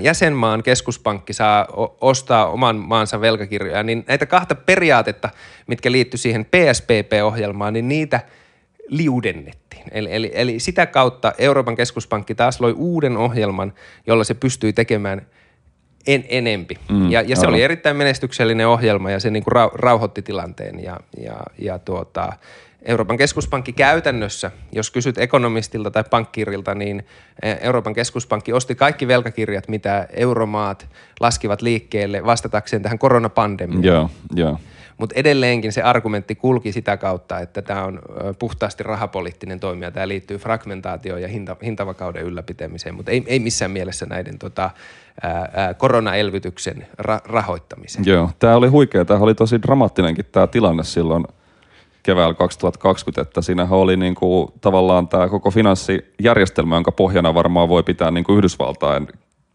jäsenmaan keskuspankki saa ostaa oman maansa velkakirjoja, niin näitä kahta periaatetta, mitkä liittyy siihen PSPP-ohjelmaan, niin niitä liudennettiin. Eli, eli, eli sitä kautta Euroopan keskuspankki taas loi uuden ohjelman, jolla se pystyi tekemään en, enempi. Mm, ja, ja se oli erittäin menestyksellinen ohjelma ja se niin kuin rauhoitti tilanteen ja, ja, ja tuota, Euroopan keskuspankki käytännössä, jos kysyt ekonomistilta tai pankkiirilta, niin eh, Euroopan keskuspankki osti kaikki velkakirjat, mitä euromaat laskivat liikkeelle vastatakseen tähän koronapandemiaan. Joo, joo. Mutta edelleenkin se argumentti kulki sitä kautta, että tämä on puhtaasti rahapoliittinen toimija. Tämä liittyy fragmentaatioon ja hinta, hintavakauden ylläpitämiseen, mutta ei, ei missään mielessä näiden tota, ää, ää, koronaelvytyksen ra- rahoittamiseen. Joo, tämä oli huikea. Tämä oli tosi dramaattinenkin tämä tilanne silloin – keväällä 2020, että siinähän oli niin kuin, tavallaan tämä koko finanssijärjestelmä, jonka pohjana varmaan voi pitää niin kuin Yhdysvaltain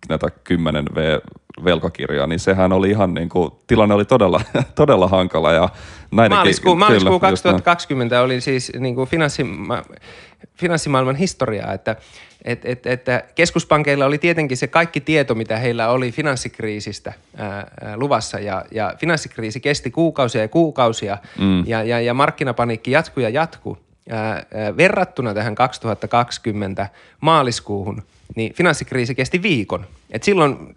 näitä 10 V velkakirjaa, niin sehän oli ihan niin kuin, tilanne oli todella, [laughs] todella hankala. Ja maaliskuu, maaliskuu 2020 oli siis niin kuin finanssima, finanssimaailman historiaa, että et, et, että keskuspankeilla oli tietenkin se kaikki tieto, mitä heillä oli finanssikriisistä ää, luvassa ja, ja finanssikriisi kesti kuukausia ja kuukausia mm. ja, ja, ja markkinapaniikki jatkui ja jatkui. Ää, ää, verrattuna tähän 2020 maaliskuuhun, niin finanssikriisi kesti viikon. Et silloin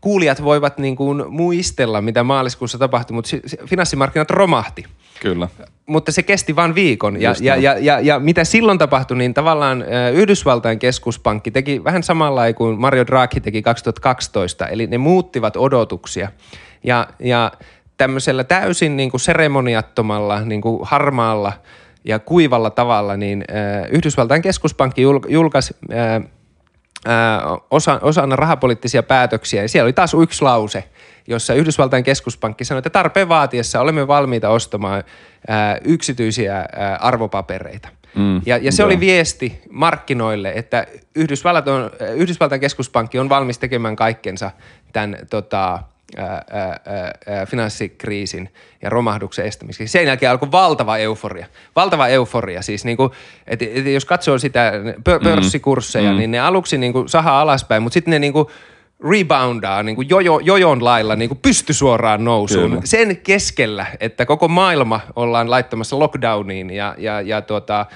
kuulijat voivat niin kuin muistella, mitä maaliskuussa tapahtui, mutta finanssimarkkinat romahti. Kyllä. Mutta se kesti vain viikon. Ja, ja, ja, ja, ja mitä silloin tapahtui, niin tavallaan Yhdysvaltain keskuspankki teki vähän samalla kuin Mario Draghi teki 2012, eli ne muuttivat odotuksia. Ja, ja tämmöisellä täysin niin kuin seremoniattomalla, niin kuin harmaalla ja kuivalla tavalla, niin Yhdysvaltain keskuspankki julkaisi osa, osana rahapoliittisia päätöksiä. Ja siellä oli taas yksi lause, jossa Yhdysvaltain keskuspankki sanoi, että tarpeen vaatiessa olemme valmiita ostamaan ää, yksityisiä ää, arvopapereita. Mm, ja, ja se joo. oli viesti markkinoille, että Yhdysvallat on, Yhdysvaltain keskuspankki on valmis tekemään kaikkensa tämän tota, ää, ää, finanssikriisin ja romahduksen estämiseksi. Sen jälkeen alkoi valtava euforia. Valtava euforia. Siis niin kuin, et, et jos katsoo sitä pörssikursseja, mm, niin ne aluksi niin kuin sahaa alaspäin, mutta sitten ne niin kuin reboundaa niin kuin jojo, jojon lailla niin kuin pystysuoraan nousuun Kyllä. sen keskellä, että koko maailma ollaan laittamassa lockdowniin ja, ja, ja tuota,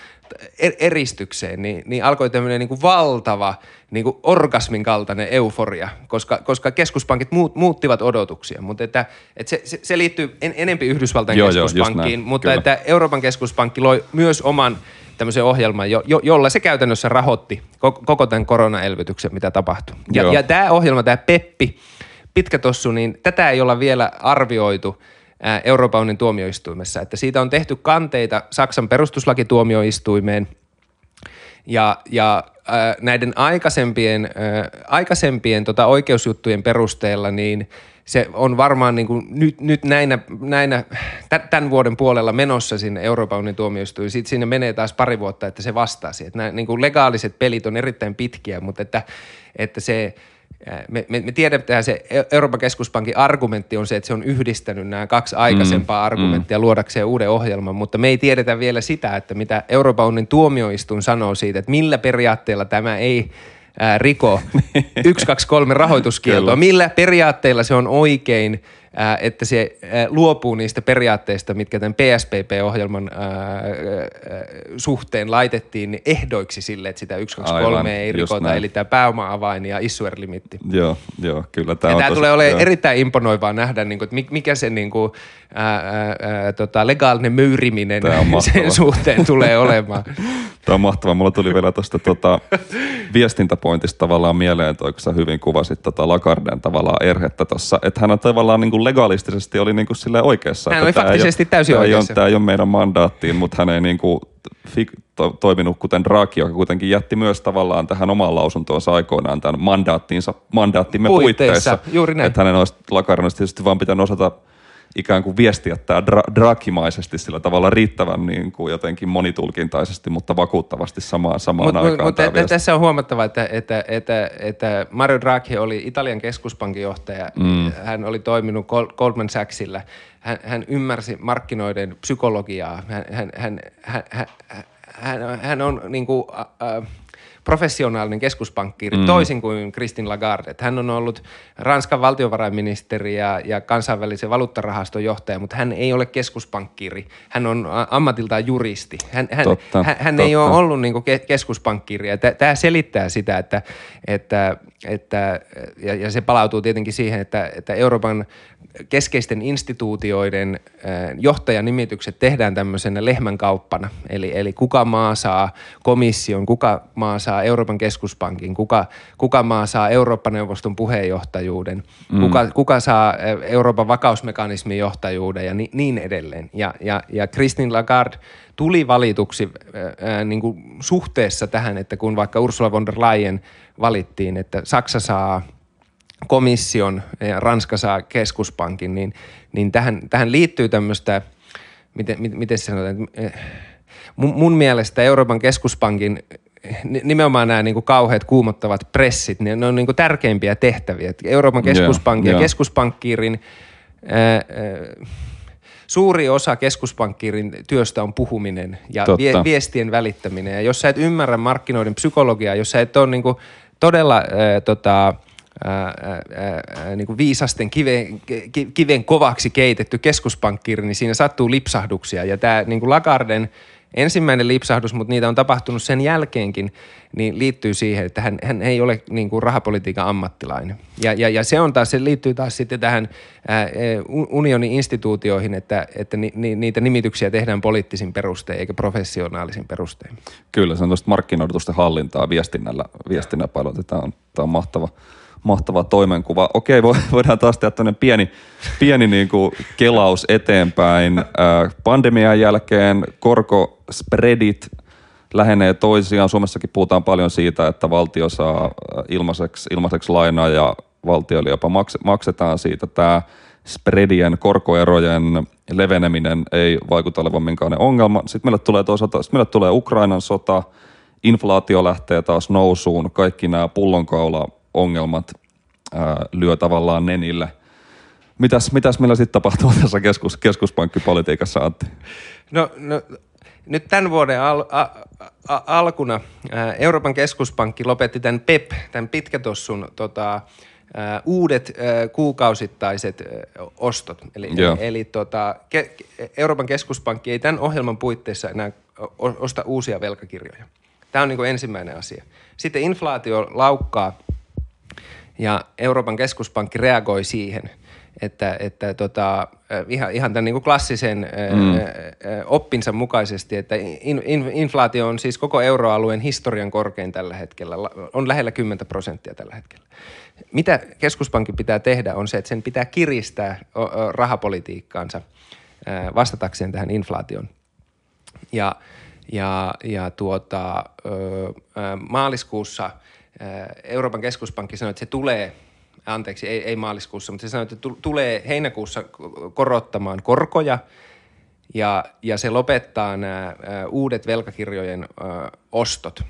eristykseen, niin, niin alkoi tämmöinen niin kuin valtava niin kuin orgasmin kaltainen euforia, koska, koska keskuspankit muut, muuttivat odotuksia. Mutta että, että se, se, se liittyy en, enempi Yhdysvaltain joo, keskuspankkiin, joo, mutta Kyllä. että Euroopan keskuspankki loi myös oman tämmöisen ohjelman, jo, jo, jolla se käytännössä rahoitti koko, koko tämän koronaelvytyksen, mitä tapahtui. Ja, ja tämä ohjelma, tämä PEPPI, pitkä tossu, niin tätä ei olla vielä arvioitu – Euroopan unionin tuomioistuimessa, että siitä on tehty kanteita Saksan perustuslakituomioistuimeen ja, ja äh, näiden aikaisempien, äh, aikaisempien tota oikeusjuttujen perusteella niin se on varmaan niin kuin nyt, nyt näinä, näinä, tämän vuoden puolella menossa sinne Euroopan unionin tuomioistuin. Sitten sinne menee taas pari vuotta, että se vastaisi. Että nämä niin legaaliset pelit on erittäin pitkiä, mutta että, että se – me, me, me tiedetään, että se Euroopan keskuspankin argumentti on se, että se on yhdistänyt nämä kaksi aikaisempaa mm, argumenttia mm. luodakseen uuden ohjelman, mutta me ei tiedetä vielä sitä, että mitä Euroopan unionin tuomioistuin sanoo siitä, että millä periaatteella tämä ei ää, riko 1, 2, 3 rahoituskieltoa, millä periaatteella se on oikein – että se luopuu niistä periaatteista, mitkä tämän PSPP-ohjelman suhteen laitettiin niin ehdoiksi sille, että sitä 1, 2, 3 ei rikota, eli tämä pääoma-avain ja issuer-limitti. Joo, joo, kyllä. Tämä, ja tämä tulee olemaan erittäin imponoivaa nähdä, niin kuin, että mikä se niin kuin, ää, ää, tota, legaalinen möyriminen [laughs] sen suhteen tulee olemaan. [laughs] Tämä on mahtavaa. Mulla tuli vielä tuosta tota, viestintäpointista tavallaan mieleen, toi, kun sä hyvin kuvasit tota Lagarden tavallaan erhettä tuossa, että hän on tavallaan niin kuin legalistisesti oli niin kuin sille oikeassa. Hän oli faktisesti ei täysin tämä oikeassa. Ei ole, tämä ei ole meidän mandaattiin, mutta hän ei niin kuin, to, toiminut kuten Draghi, joka kuitenkin jätti myös tavallaan tähän omaan lausuntoonsa aikoinaan tämän mandaattiinsa, mandaattimme puitteissa. puitteissa. Juuri näin. Että hänen olisi tietysti vaan pitänyt osata – ikään kuin viestiä tämä dra- drakimaisesti sillä tavalla riittävän niin kuin jotenkin monitulkintaisesti, mutta vakuuttavasti samaan, samaan mut, aikaan. Mutta t- tässä on huomattava, että, että, että, että Mario Draghi oli Italian keskuspankin johtaja. Mm. Hän oli toiminut Goldman Sachsilla. Hän, hän ymmärsi markkinoiden psykologiaa. Hän, hän, hän, hän, hän, hän, hän on niin kuin, äh, professionaalinen keskuspankkiiri, mm. toisin kuin Christine Lagarde. Hän on ollut Ranskan valtiovarainministeri ja, ja kansainvälisen valuuttarahaston johtaja, mutta hän ei ole keskuspankkiiri. Hän on ammatiltaan juristi. Hän, hän, totta, hän, hän totta. ei ole ollut niin keskuspankkiiri. Tämä selittää sitä, että, että, että ja, ja se palautuu tietenkin siihen, että, että Euroopan keskeisten instituutioiden johtajanimitykset tehdään tämmöisenä lehmänkauppana. Eli, eli kuka maa saa komission, kuka maa saa Euroopan keskuspankin, kuka, kuka maa saa Eurooppa-neuvoston puheenjohtajuuden, mm. kuka, kuka saa Euroopan vakausmekanismin johtajuuden ja ni, niin edelleen. Ja, ja, ja Christine Lagarde tuli valituksi ää, niin kuin suhteessa tähän, että kun vaikka Ursula von der Leyen valittiin, että Saksa saa – komission ja Ranska saa keskuspankin, niin, niin tähän, tähän liittyy tämmöistä, miten, miten sanotaan, eh, mun, mun mielestä Euroopan keskuspankin nimenomaan nämä niin kuin kauheat kuumottavat pressit, niin ne on niin kuin tärkeimpiä tehtäviä. Euroopan keskuspankin yeah, ja keskuspankkiirin ää, ää, suuri osa keskuspankkiirin työstä on puhuminen ja vie, viestien välittäminen. Ja jos sä et ymmärrä markkinoiden psykologiaa, jos sä et ole niin kuin todella ää, tota, ää, ää, niin kuin viisasten kiven, kiven kovaksi keitetty keskuspankkiri, niin siinä sattuu lipsahduksia. Ja tämä niin kuin Lagarden ensimmäinen lipsahdus, mutta niitä on tapahtunut sen jälkeenkin, niin liittyy siihen, että hän, hän ei ole niin kuin rahapolitiikan ammattilainen. Ja, ja, ja se on taas, se liittyy taas sitten tähän ää, unionin instituutioihin, että, että ni, ni, niitä nimityksiä tehdään poliittisin perustein eikä professionaalisin perustein. Kyllä, se on tuosta markkinoidutusten hallintaa viestinnällä, viestinnällä paljon. Tämä on, tämä on mahtava mahtava toimenkuva. Okei, [laughs] voidaan taas tehdä tämmöinen pieni, pieni niin kuin kelaus eteenpäin. Pandemian jälkeen korkospreadit lähenee toisiaan. Suomessakin puhutaan paljon siitä, että valtio saa ilmaiseksi, ilmaiseksi lainaa ja valtioille jopa maksetaan siitä. Tämä spreadien, korkoerojen leveneminen ei vaikuta olevan minkäänlainen ongelma. Sitten meille tulee toisaalta, sitten meille tulee Ukrainan sota, inflaatio lähtee taas nousuun, kaikki nämä pullonkaula ongelmat ää, lyö tavallaan nenille. Mitäs, mitäs meillä sitten tapahtuu [laughs] tässä keskus, keskuspankkipolitiikassa, Antti? No, no nyt tämän vuoden al, a, a, alkuna ää, Euroopan keskuspankki lopetti tämän PEP, tämän pitkätossun tota, ää, uudet ää, kuukausittaiset ää, ostot. Eli, eli tota, ke, Euroopan keskuspankki ei tämän ohjelman puitteissa enää osta uusia velkakirjoja. Tämä on niin ensimmäinen asia. Sitten inflaatio laukkaa – ja Euroopan keskuspankki reagoi siihen, että, että tota, ihan, ihan tämän niin kuin klassisen mm. oppinsa mukaisesti, että in, in, inflaatio on siis koko euroalueen historian korkein tällä hetkellä, on lähellä 10 prosenttia tällä hetkellä. Mitä keskuspankin pitää tehdä on se, että sen pitää kiristää rahapolitiikkaansa vastatakseen tähän inflaation. Ja, ja, ja tuota, maaliskuussa – Euroopan keskuspankki sanoi, että se tulee, anteeksi, ei, ei maaliskuussa, mutta se sanoi, että tulee heinäkuussa korottamaan korkoja ja, ja se lopettaa nämä uudet velkakirjojen ostot,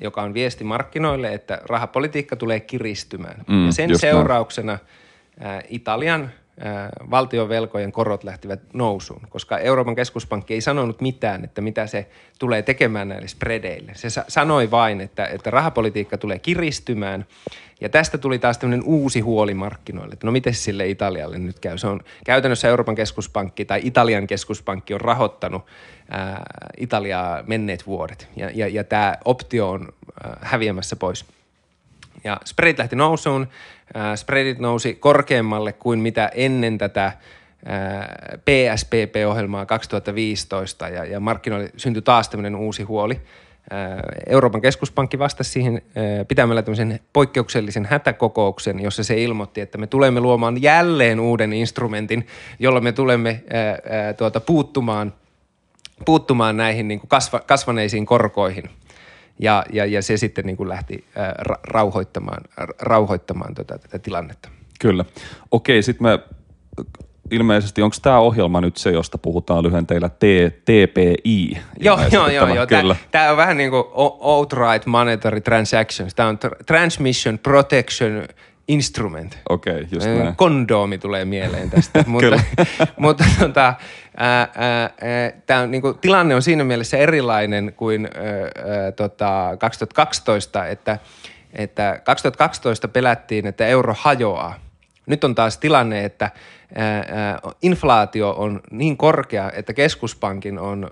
joka on viesti markkinoille, että rahapolitiikka tulee kiristymään. Mm, ja sen seurauksena Italian – valtion velkojen korot lähtivät nousuun, koska Euroopan keskuspankki ei sanonut mitään, että mitä se tulee tekemään näille spreadeille. Se sanoi vain, että, että rahapolitiikka tulee kiristymään ja tästä tuli taas tämmöinen uusi huoli markkinoille, että no miten sille Italialle nyt käy. Se on käytännössä Euroopan keskuspankki tai Italian keskuspankki on rahoittanut ää, Italiaa menneet vuodet ja, ja, ja tämä optio on ää, häviämässä pois. Ja spreadit lähti nousuun, spreadit nousi korkeammalle kuin mitä ennen tätä PSPP-ohjelmaa 2015 ja, ja markkinoille syntyi taas tämmöinen uusi huoli. Euroopan keskuspankki vastasi siihen pitämällä tämmöisen poikkeuksellisen hätäkokouksen, jossa se ilmoitti, että me tulemme luomaan jälleen uuden instrumentin, jolla me tulemme tuota, puuttumaan puuttumaan näihin niin kuin kasva, kasvaneisiin korkoihin. Ja, ja, ja se sitten niin kuin lähti ra- rauhoittamaan, rauhoittamaan tota, tätä tilannetta. Kyllä. Okei, sitten me ilmeisesti, onko tämä ohjelma nyt se, josta puhutaan lyhenteillä T, TPI? [laughs] Joo, joo, joo. joo. Kyllä. Tämä on vähän niin kuin outright monetary transactions. Tämä on Transmission Protection Instrument. Okei, okay, just näin. Kondoomi tulee mieleen tästä. [laughs] mutta [laughs] mutta tota, tämä on, niin kuin, tilanne on siinä mielessä erilainen kuin ää, tota, 2012, että, että 2012 pelättiin, että euro hajoaa. Nyt on taas tilanne, että inflaatio on niin korkea, että keskuspankin on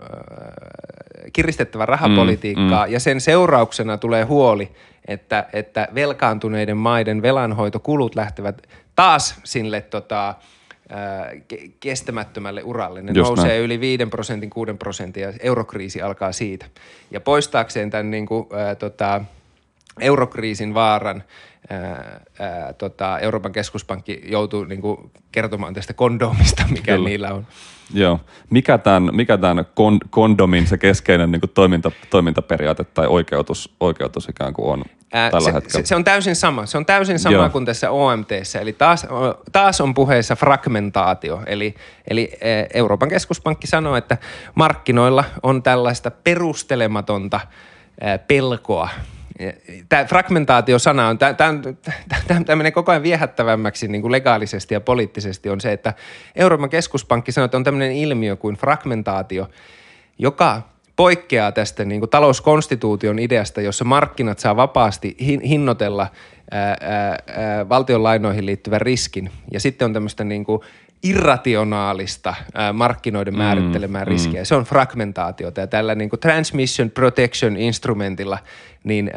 kiristettävä rahapolitiikkaa mm, mm. ja sen seurauksena tulee huoli, että, että velkaantuneiden maiden velanhoitokulut lähtevät taas sille tota, kestämättömälle uralle. Ne Just nousee näin. yli 5 prosentin, 6 prosentin ja eurokriisi alkaa siitä. Ja poistaakseen tämän niin kuin, äh, tota, eurokriisin vaaran ää, ää, tota, Euroopan keskuspankki joutuu niin kuin, kertomaan tästä kondomista, mikä Kyllä. niillä on. Joo. Mikä tämän, mikä tämän kon, kondomin se keskeinen niin kuin toiminta, toimintaperiaate tai oikeutus, oikeutus ikään kuin on Ää, tällä se, hetkellä? Se, se on täysin sama. Se on täysin sama Joo. kuin tässä OMTssä. Eli taas, taas on puheessa fragmentaatio. Eli, eli Euroopan keskuspankki sanoo, että markkinoilla on tällaista perustelematonta pelkoa – Tämä fragmentaatio-sana on, tämä menee koko ajan viehättävämmäksi niin kuin legaalisesti ja poliittisesti, on se, että Euroopan keskuspankki sanoo, että on tämmöinen ilmiö kuin fragmentaatio, joka poikkeaa tästä niin kuin talouskonstituution ideasta, jossa markkinat saa vapaasti hinnoitella ää, ää, lainoihin liittyvän riskin. Ja sitten on tämmöistä niin kuin irrationaalista markkinoiden mm, määrittelemää mm, riskiä. Mm. Se on fragmentaatiota ja tällä niin kuin transmission protection instrumentilla niin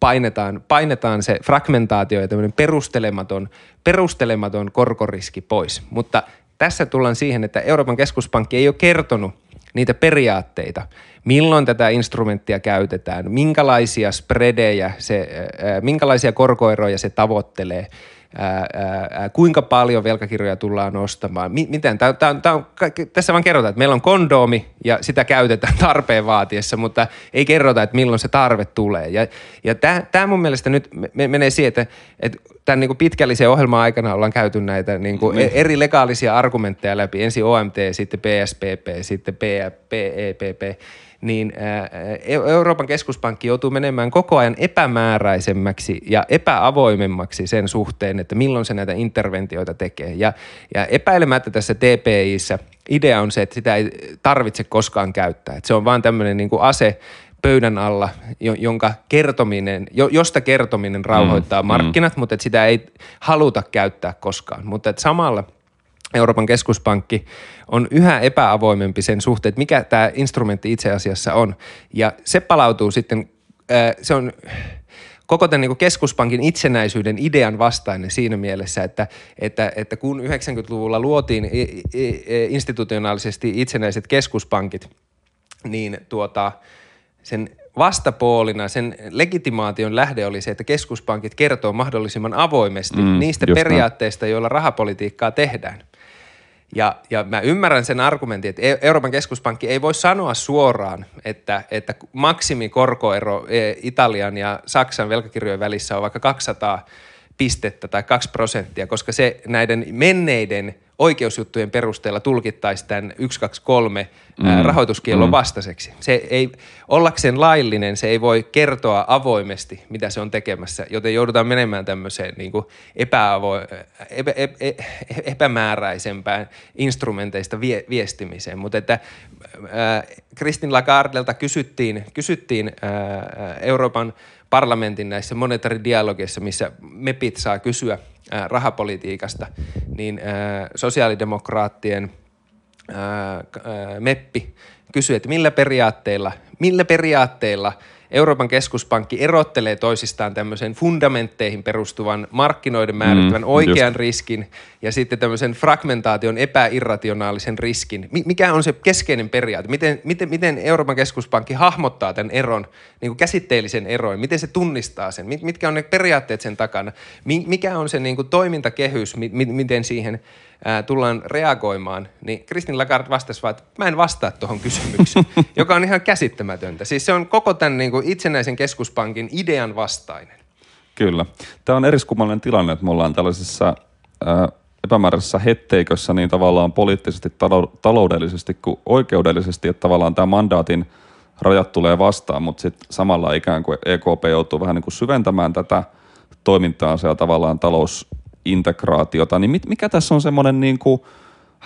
painetaan, painetaan se fragmentaatio ja tämmöinen perustelematon, perustelematon korkoriski pois. Mutta tässä tullaan siihen, että Euroopan keskuspankki ei ole kertonut niitä periaatteita, milloin tätä instrumenttia käytetään, minkälaisia spredejä se, minkälaisia korkoeroja se tavoittelee – ää, ää, kuinka paljon velkakirjoja tullaan ostamaan. M- miten? Tää, tää, tää on, tässä vaan kerrotaan, että meillä on kondoomi ja sitä käytetään [laughs] tarpeen vaatiessa, mutta ei kerrota, että milloin se tarve tulee. Ja, ja tämä mun mielestä nyt me, menee siihen, että, että tämän niin pitkällisen ohjelman aikana ollaan käyty näitä niin kuin mm. eri legaalisia argumentteja läpi. Ensin OMT, sitten PSPP, sitten PEPP niin Euroopan keskuspankki joutuu menemään koko ajan epämääräisemmäksi ja epäavoimemmaksi sen suhteen, että milloin se näitä interventioita tekee. Ja, ja epäilemättä tässä TPIssä idea on se, että sitä ei tarvitse koskaan käyttää. Että se on vaan tämmöinen niin ase pöydän alla, jonka kertominen, josta kertominen rauhoittaa mm, markkinat, mm. mutta että sitä ei haluta käyttää koskaan. Mutta että samalla – Euroopan keskuspankki on yhä epäavoimempi sen suhteen, että mikä tämä instrumentti itse asiassa on. Ja se palautuu sitten, se on koko tämän niin keskuspankin itsenäisyyden idean vastainen siinä mielessä, että, että, että kun 90-luvulla luotiin institutionaalisesti itsenäiset keskuspankit, niin tuota, sen vastapuolina sen legitimaation lähde oli se, että keskuspankit kertoo mahdollisimman avoimesti mm, niistä periaatteista, joilla rahapolitiikkaa tehdään. Ja, ja mä ymmärrän sen argumentin, että e- Euroopan keskuspankki ei voi sanoa suoraan, että, että maksimikorkoero e- Italian ja Saksan velkakirjojen välissä on vaikka 200 pistettä tai 2 prosenttia, koska se näiden menneiden oikeusjuttujen perusteella tulkittaisiin tämän 123 mm. rahoituskiellon mm. vastaiseksi. Se ei, ollakseen laillinen, se ei voi kertoa avoimesti, mitä se on tekemässä, joten joudutaan menemään tämmöiseen niin kuin epäavo- epä, epä, epämääräisempään instrumenteista vie, viestimiseen. Mutta että äh, Kristin Lagardelta kysyttiin, kysyttiin äh, Euroopan parlamentin näissä monetaridialogeissa, missä MEPit saa kysyä – rahapolitiikasta, niin sosiaalidemokraattien meppi kysyi, että millä periaatteilla, millä periaatteilla Euroopan keskuspankki erottelee toisistaan tämmöisen fundamentteihin perustuvan markkinoiden määrittävän mm, oikean just. riskin ja sitten tämmöisen fragmentaation epäirrationaalisen riskin. Mikä on se keskeinen periaate? Miten, miten, miten Euroopan keskuspankki hahmottaa tämän eron, niin kuin käsitteellisen eron? Miten se tunnistaa sen? Mitkä on ne periaatteet sen takana? Mikä on se niin kuin toimintakehys, miten siihen – ää, tullaan reagoimaan, niin Kristin Lagarde vastasi vaan, että mä en vastaa tuohon kysymykseen, [laughs] joka on ihan käsittämätöntä. Siis se on koko tämän niin kuin itsenäisen keskuspankin idean vastainen. Kyllä. Tämä on eriskummallinen tilanne, että me ollaan tällaisessa ää, epämääräisessä hetteikössä niin tavallaan poliittisesti, taloudellisesti kuin oikeudellisesti, että tavallaan tämä mandaatin rajat tulee vastaan, mutta sitten samalla ikään kuin EKP joutuu vähän niin kuin syventämään tätä toimintaansa ja tavallaan talous integraatiota, niin mikä tässä on semmoinen niin kuin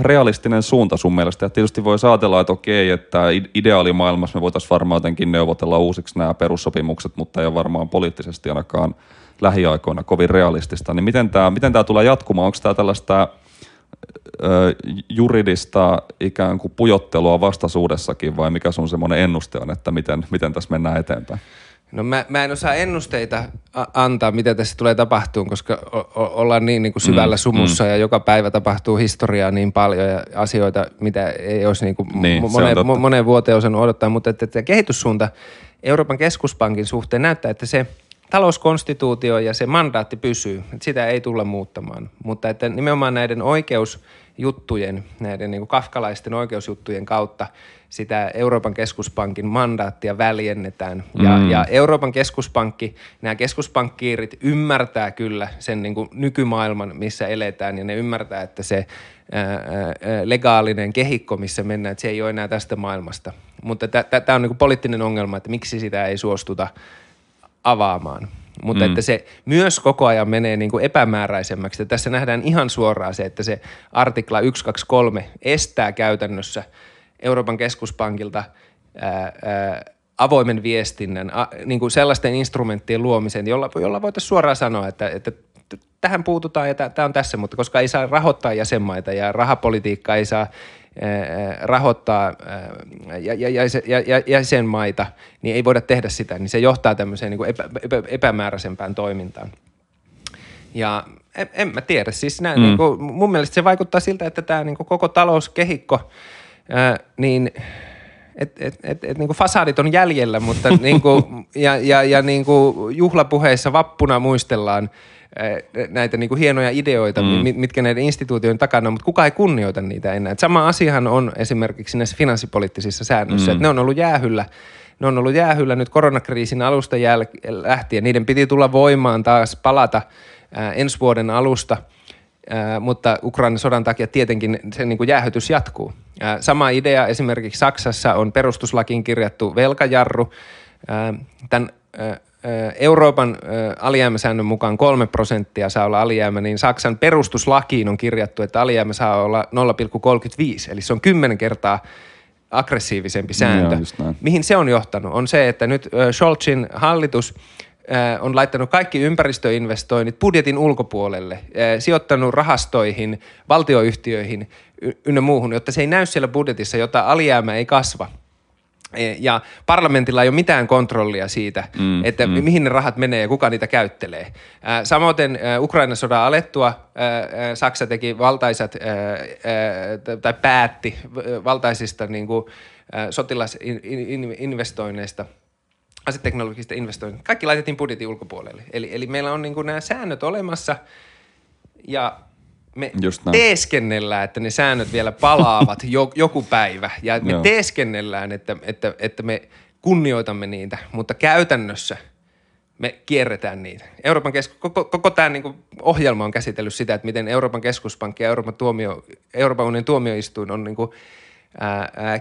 realistinen suunta sun mielestä? Ja tietysti voi ajatella, että okei, että ideaalimaailmassa me voitaisiin varmaan jotenkin neuvotella uusiksi nämä perussopimukset, mutta ei ole varmaan poliittisesti ainakaan lähiaikoina kovin realistista. Niin miten tämä, miten tämä tulee jatkumaan? Onko tämä tällaista ö, juridista ikään kuin pujottelua vastaisuudessakin vai mikä sun semmoinen ennuste on, että miten, miten tässä mennään eteenpäin? No mä, mä en osaa ennusteita antaa, mitä tässä tulee tapahtumaan, koska o- o- ollaan niin, niin kuin syvällä mm, sumussa mm. ja joka päivä tapahtuu historiaa niin paljon ja asioita, mitä ei olisi niin kuin niin, moneen, moneen vuoteen osannut odottaa. Mutta että, että kehityssuunta Euroopan keskuspankin suhteen näyttää, että se talouskonstituutio ja se mandaatti pysyy. Että sitä ei tulla muuttamaan. Mutta että nimenomaan näiden oikeusjuttujen, näiden niin kuin kafkalaisten oikeusjuttujen kautta – sitä Euroopan keskuspankin mandaattia väljennetään. Ja, mm. ja Euroopan keskuspankki, nämä keskuspankkiirit ymmärtää kyllä sen niin kuin nykymaailman, missä eletään, ja ne ymmärtää, että se ää, ää, legaalinen kehikko, missä mennään, että se ei ole enää tästä maailmasta. Mutta tämä on niin kuin poliittinen ongelma, että miksi sitä ei suostuta avaamaan. Mutta mm. että se myös koko ajan menee niin kuin epämääräisemmäksi. Ja tässä nähdään ihan suoraan se, että se artikla 123 estää käytännössä – Euroopan keskuspankilta ää, ää, avoimen viestinnän, a, niin kuin sellaisten instrumenttien luomisen, jolla, jolla voitaisiin suoraan sanoa, että, että tähän puututaan ja tämä on tässä, mutta koska ei saa rahoittaa jäsenmaita ja rahapolitiikka ei saa rahoittaa jäsenmaita, niin ei voida tehdä sitä, niin se johtaa tämmöiseen niin kuin epä, epä, epämääräisempään toimintaan. Ja en, en mä tiedä, siis nää, mm. niin kuin, mun mielestä se vaikuttaa siltä, että tämä niin kuin koko talouskehikko – ää, niin et, et, et, et, niin kuin fasadit on jäljellä, mutta [laughs] niin kuin, ja, ja, ja niin kuin juhlapuheissa vappuna muistellaan näitä niin kuin hienoja ideoita, mm. mitkä näiden instituutioiden takana on, mutta kuka ei kunnioita niitä enää. Et sama asiahan on esimerkiksi näissä finanssipoliittisissa säännöissä, mm. että ne on ollut jäähyllä ne on ollut jäähyllä nyt koronakriisin alusta jäl- lähtien. Niiden piti tulla voimaan taas palata ää, ensi vuoden alusta – mutta Ukrainan sodan takia tietenkin se niin kuin jäähytys jatkuu. sama idea esimerkiksi Saksassa on perustuslakiin kirjattu velkajarru. tämän Euroopan alijäämäsäännön mukaan kolme prosenttia saa olla alijäämä, niin Saksan perustuslakiin on kirjattu, että alijäämä saa olla 0,35, eli se on kymmenen kertaa aggressiivisempi sääntö. Mihin se on johtanut? On se, että nyt Scholzin hallitus – on laittanut kaikki ympäristöinvestoinnit budjetin ulkopuolelle, sijoittanut rahastoihin, valtioyhtiöihin ynnä muuhun, jotta se ei näy siellä budjetissa, jotta alijäämä ei kasva. E, ja parlamentilla ei ole mitään kontrollia siitä, mm, että mm. mihin ne rahat menee ja kuka niitä käyttelee. Samoin Ukrainan sodan alettua Saksa teki valtaisat, tai päätti valtaisista niin kuin, sotilasinvestoinneista – aseteknologisista investoinnista. Kaikki laitettiin budjetin ulkopuolelle. Eli, eli meillä on niin kuin nämä säännöt olemassa ja me teeskennellään, että ne säännöt vielä palaavat [laughs] jo, joku päivä. Ja me Joo. teeskennellään, että, että, että me kunnioitamme niitä, mutta käytännössä me kierretään niitä. Euroopan kesku, koko, koko tämä niin ohjelma on käsitellyt sitä, että miten Euroopan keskuspankki ja Euroopan, tuomio, Euroopan unionin tuomioistuin on niin kuin –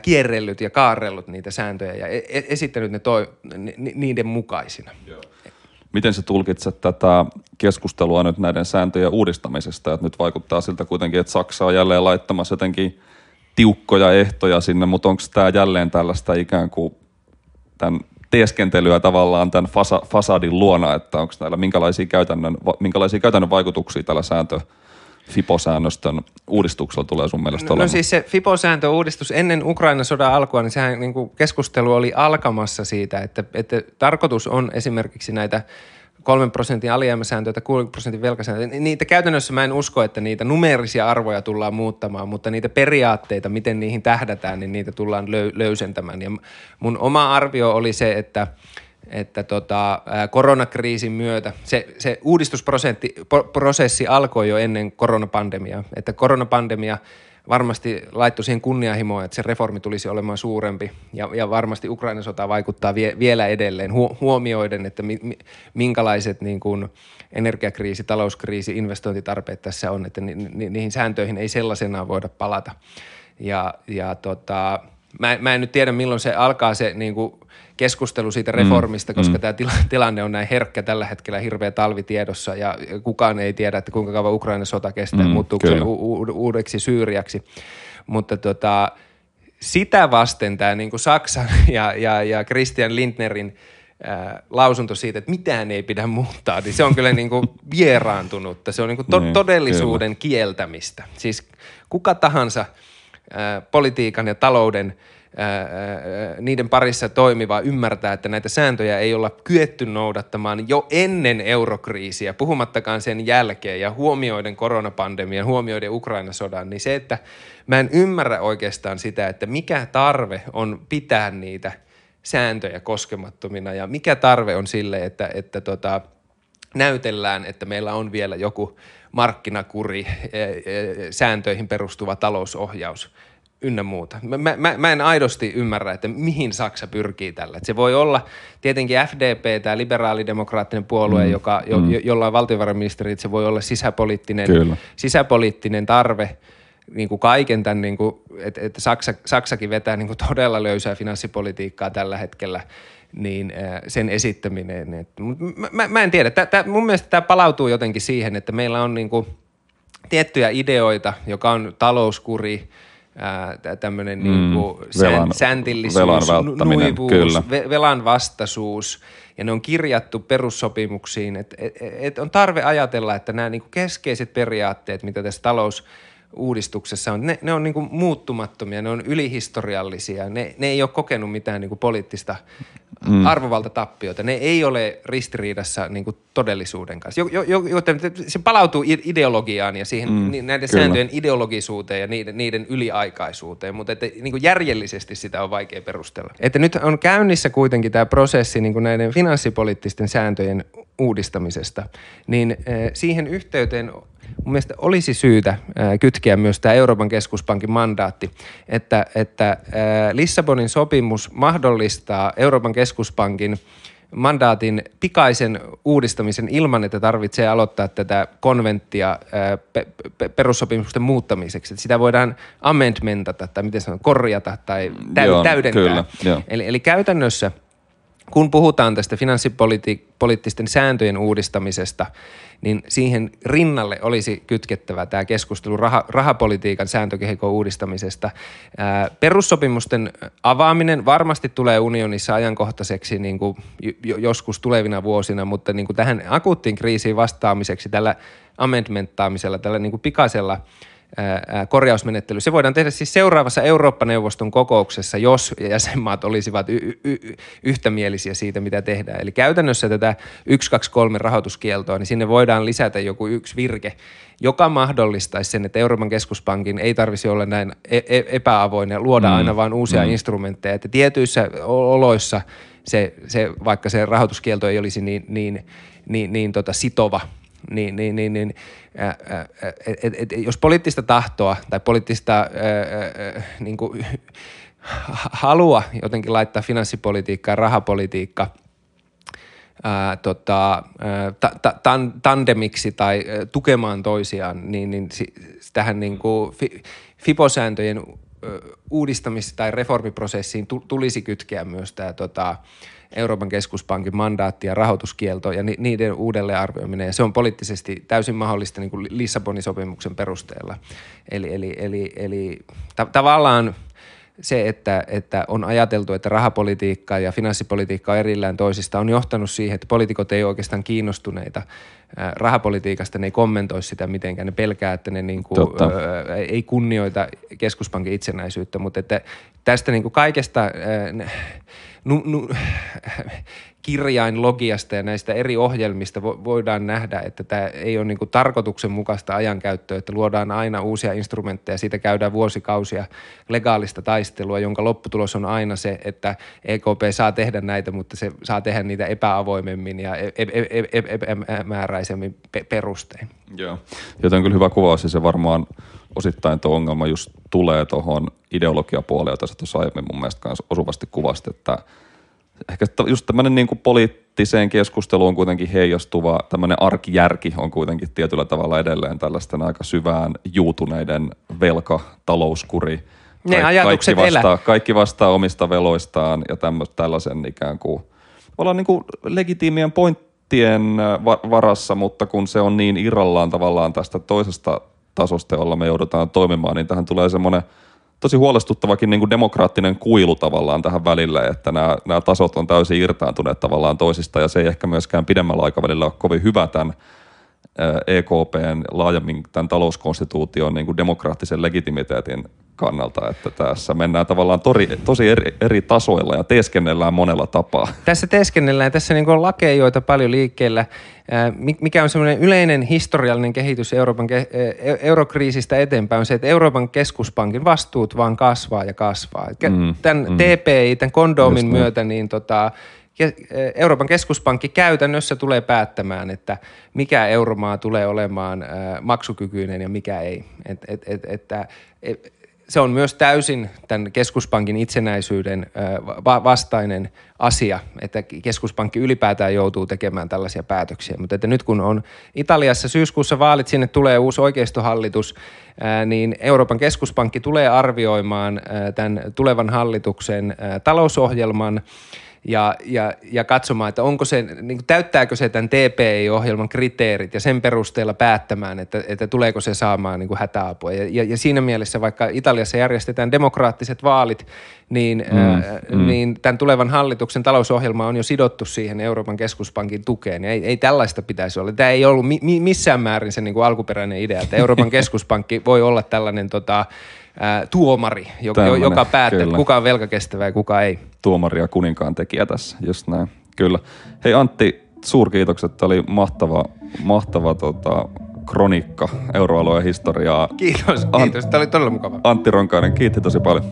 kierrellyt ja kaarrellut niitä sääntöjä ja e-, e- esittänyt ne toi, ni, niiden mukaisina. Miten sä tulkitset tätä keskustelua nyt näiden sääntöjen uudistamisesta? Että nyt vaikuttaa siltä kuitenkin, että Saksa on jälleen laittamassa jotenkin tiukkoja ehtoja sinne, mutta onko tämä jälleen tällaista ikään kuin tämän teeskentelyä tavallaan tämän fasa, fasadin luona, että onko näillä minkälaisia käytännön, minkälaisia käytännön vaikutuksia tällä sääntö, FIPO-säännöstön uudistuksella tulee sun mielestä No, olemaan? no siis se FIPO-sääntöuudistus ennen Ukrainan sodan alkua, niin sehän niin kuin keskustelu oli alkamassa siitä, että, että tarkoitus on esimerkiksi näitä kolmen prosentin alijäämäsääntöjä tai 6 prosentin velkasääntöjä. Niitä käytännössä mä en usko, että niitä numeerisia arvoja tullaan muuttamaan, mutta niitä periaatteita, miten niihin tähdätään, niin niitä tullaan löy- löysentämään. Ja mun oma arvio oli se, että että tota, koronakriisin myötä, se, se uudistusprosessi alkoi jo ennen koronapandemiaa, että koronapandemia varmasti laittoi siihen kunnianhimoa, että se reformi tulisi olemaan suurempi ja, ja varmasti Ukrainan sota vaikuttaa vie, vielä edelleen hu, huomioiden, että mi, mi, minkälaiset niin kuin energiakriisi, talouskriisi, investointitarpeet tässä on, että ni, ni, niihin sääntöihin ei sellaisenaan voida palata. Ja, ja tota, mä, mä en nyt tiedä milloin se alkaa se niin kuin keskustelu siitä reformista, koska mm. tämä [laughs] tilanne on näin herkkä tällä hetkellä, hirveä talvi tiedossa ja kukaan ei tiedä, että kuinka kauan Ukrainan sota kestää, mm, muuttuuko se u- u- uudeksi Syyriaksi. Mutta tota, sitä vasten tämä niin kuin Saksan [laughs] ja, ja, ja Christian Lindnerin ää, lausunto siitä, että mitään ei pidä muuttaa, niin se on kyllä niin kuin [laughs] vieraantunutta. Se on niin kuin to- niin, todellisuuden kyllä. kieltämistä. Siis kuka tahansa politiikan ja talouden – niiden parissa toimiva ymmärtää, että näitä sääntöjä ei olla kyetty noudattamaan jo ennen eurokriisiä, puhumattakaan sen jälkeen ja huomioiden koronapandemian, huomioiden Ukraina sodan, niin se, että mä en ymmärrä oikeastaan sitä, että mikä tarve on pitää niitä sääntöjä koskemattomina ja mikä tarve on sille, että, että tota, näytellään, että meillä on vielä joku markkinakuri, sääntöihin perustuva talousohjaus – ynnä muuta. Mä, mä, mä en aidosti ymmärrä, että mihin Saksa pyrkii tällä. Et se voi olla tietenkin FDP, tämä liberaalidemokraattinen puolue, mm, joka, jo, mm. jolla on valtiovarainministeri, että se voi olla sisäpoliittinen, sisäpoliittinen tarve niin kuin kaiken tämän, niin kuin, että, että Saksa, Saksakin vetää niin kuin todella löysää finanssipolitiikkaa tällä hetkellä, niin sen esittäminen. Että, mä, mä, mä en tiedä. Tää, tää, mun mielestä tämä palautuu jotenkin siihen, että meillä on niin kuin tiettyjä ideoita, joka on talouskuri – tämmöinen mm, niinku velan, säntillisyys, velan nuivuus, kyllä. velan vastaisuus, ja ne on kirjattu perussopimuksiin, että et, et on tarve ajatella, että nämä niinku keskeiset periaatteet, mitä tässä talous uudistuksessa on, ne, ne on niinku muuttumattomia, ne on ylihistoriallisia, ne, ne ei ole kokenut mitään niinku poliittista mm. arvovaltatappiota. Ne ei ole ristiriidassa niin kuin todellisuuden kanssa. Jo, jo, joten se palautuu ideologiaan ja siihen mm, näiden kyllä. sääntöjen ideologisuuteen ja niiden, niiden yliaikaisuuteen, mutta että, niin kuin järjellisesti sitä on vaikea perustella. Että nyt on käynnissä kuitenkin tämä prosessi niin kuin näiden finanssipoliittisten sääntöjen uudistamisesta, niin äh, siihen yhteyteen mun mielestä olisi syytä kytkeä myös tämä Euroopan keskuspankin mandaatti, että, että Lissabonin sopimus mahdollistaa Euroopan keskuspankin mandaatin pikaisen uudistamisen ilman, että tarvitsee aloittaa tätä konventtia pe- pe- perussopimusten muuttamiseksi. Että sitä voidaan amendmentata tai miten sanon, korjata tai täy- Joo, täydentää. Kyllä, jo. eli, eli käytännössä – kun puhutaan tästä finanssipoliittisten sääntöjen uudistamisesta, niin siihen rinnalle olisi kytkettävä tämä keskustelu rah- rahapolitiikan sääntökehikon uudistamisesta. Ää, perussopimusten avaaminen varmasti tulee unionissa ajankohtaiseksi niin kuin joskus tulevina vuosina, mutta niin kuin tähän akuuttiin kriisiin vastaamiseksi tällä amendmenttaamisella, tällä niin kuin pikaisella – korjausmenettely. Se voidaan tehdä siis seuraavassa Eurooppa-neuvoston kokouksessa, jos jäsenmaat olisivat y- y- yhtämielisiä siitä, mitä tehdään. Eli käytännössä tätä 1-2-3 rahoituskieltoa, niin sinne voidaan lisätä joku yksi virke, joka mahdollistaisi sen, että Euroopan keskuspankin ei tarvisi olla näin e- e- epäavoin ja luoda mm. aina vain uusia mm. instrumentteja. Että tietyissä oloissa se, se, vaikka se rahoituskielto ei olisi niin, niin, niin, niin tota sitova – niin, niin, niin, niin ää, ää, et, et, jos poliittista tahtoa tai poliittista ää, ää, niin kuin, halua jotenkin laittaa finanssipolitiikkaa rahapolitiikka ää, tota, ta, ta, tan, tandemiksi tai ää, tukemaan toisiaan, niin, niin tähän niin kuin fi, FIPO-sääntöjen uudistamis- tai reformiprosessiin tulisi kytkeä myös tämä tota, Euroopan keskuspankin mandaatti ja rahoituskielto ja niiden uudelleenarvioiminen. Ja se on poliittisesti täysin mahdollista niin kuin Lissabonin sopimuksen perusteella. Eli, eli, eli, eli ta- tavallaan se, että, että on ajateltu, että rahapolitiikka ja finanssipolitiikka on erillään toisista, on johtanut siihen, että poliitikot ei ole oikeastaan kiinnostuneita rahapolitiikasta, ne ei kommentoi sitä mitenkään, ne pelkää, että ne niin kuin, ää, ei kunnioita keskuspankin itsenäisyyttä, mutta että tästä niin kuin kaikesta ää, nu, nu, [sighs] kirjainlogiasta ja näistä eri ohjelmista voidaan nähdä, että tämä ei ole niin tarkoituksenmukaista ajankäyttöä, että luodaan aina uusia instrumentteja, siitä käydään vuosikausia legaalista taistelua, jonka lopputulos on aina se, että EKP saa tehdä näitä, mutta se saa tehdä niitä epäavoimemmin ja epämääräisemmin perustein. Joo, joten kyllä hyvä kuvaus ja se varmaan osittain tuo ongelma just tulee tuohon ideologiapuoleen, jota sä tuossa aiemmin mun mielestä osuvasti kuvasti, että – ehkä just tämmöinen niin kuin poliittiseen keskusteluun kuitenkin heijastuva tämmöinen arkijärki on kuitenkin tietyllä tavalla edelleen tällaisten aika syvään juutuneiden velka, talouskuri, ne Ka- kaikki, vastaa, kaikki vastaa omista veloistaan ja tämmöistä, tällaisen ikään kuin, ollaan niin kuin legitiimien pointtien varassa, mutta kun se on niin irrallaan tavallaan tästä toisesta tasosta, jolla me joudutaan toimimaan, niin tähän tulee semmoinen – tosi huolestuttavakin niin kuin demokraattinen kuilu tavallaan tähän välille, että nämä, nämä tasot on täysin irtaantuneet tavallaan toisista ja se ei ehkä myöskään pidemmällä aikavälillä ole kovin hyvä tämän EKPn laajemmin tämän talouskonstituution niin kuin demokraattisen legitimiteetin kannalta, että tässä mennään tavallaan tori, tosi eri, eri tasoilla ja teeskennellään monella tapaa. Tässä teeskennellään, tässä niin on lakeja, joita paljon liikkeellä. Mikä on semmoinen yleinen historiallinen kehitys Euroopan ke- eurokriisistä eteenpäin on se, että Euroopan keskuspankin vastuut vaan kasvaa ja kasvaa. Mm, tämän mm. TPI, tämän kondomin myötä, niin tota, Euroopan keskuspankki käytännössä tulee päättämään, että mikä euromaa tulee olemaan maksukykyinen ja mikä ei. Et, et, et, että, et, se on myös täysin tämän keskuspankin itsenäisyyden vastainen asia, että keskuspankki ylipäätään joutuu tekemään tällaisia päätöksiä. Mutta että nyt kun on Italiassa syyskuussa vaalit, sinne tulee uusi oikeistohallitus, niin Euroopan keskuspankki tulee arvioimaan tämän tulevan hallituksen talousohjelman – ja, ja, ja katsomaan, että onko se, niin kuin, täyttääkö se tämän TPI-ohjelman kriteerit ja sen perusteella päättämään, että, että tuleeko se saamaan niin kuin hätäapua. Ja, ja, ja siinä mielessä, vaikka Italiassa järjestetään demokraattiset vaalit, niin, mm, ää, mm. niin tämän tulevan hallituksen talousohjelma on jo sidottu siihen Euroopan keskuspankin tukeen. Ei, ei tällaista pitäisi olla. Tämä ei ollut mi, missään määrin se niin kuin alkuperäinen idea, että Euroopan [laughs] keskuspankki voi olla tällainen tota, ää, tuomari, joka, Tällainen, joka päättää, kyllä. kuka on velkakestävä ja kuka ei. Tuomari ja kuninkaan tekijä tässä, just näin. Kyllä. Hei Antti, suurkiitokset. Tämä oli mahtava, mahtava tota, kronikka euroalueen historiaa. Kiitos, kiitos. Tämä oli todella mukava. Antti Ronkainen, kiitti tosi paljon.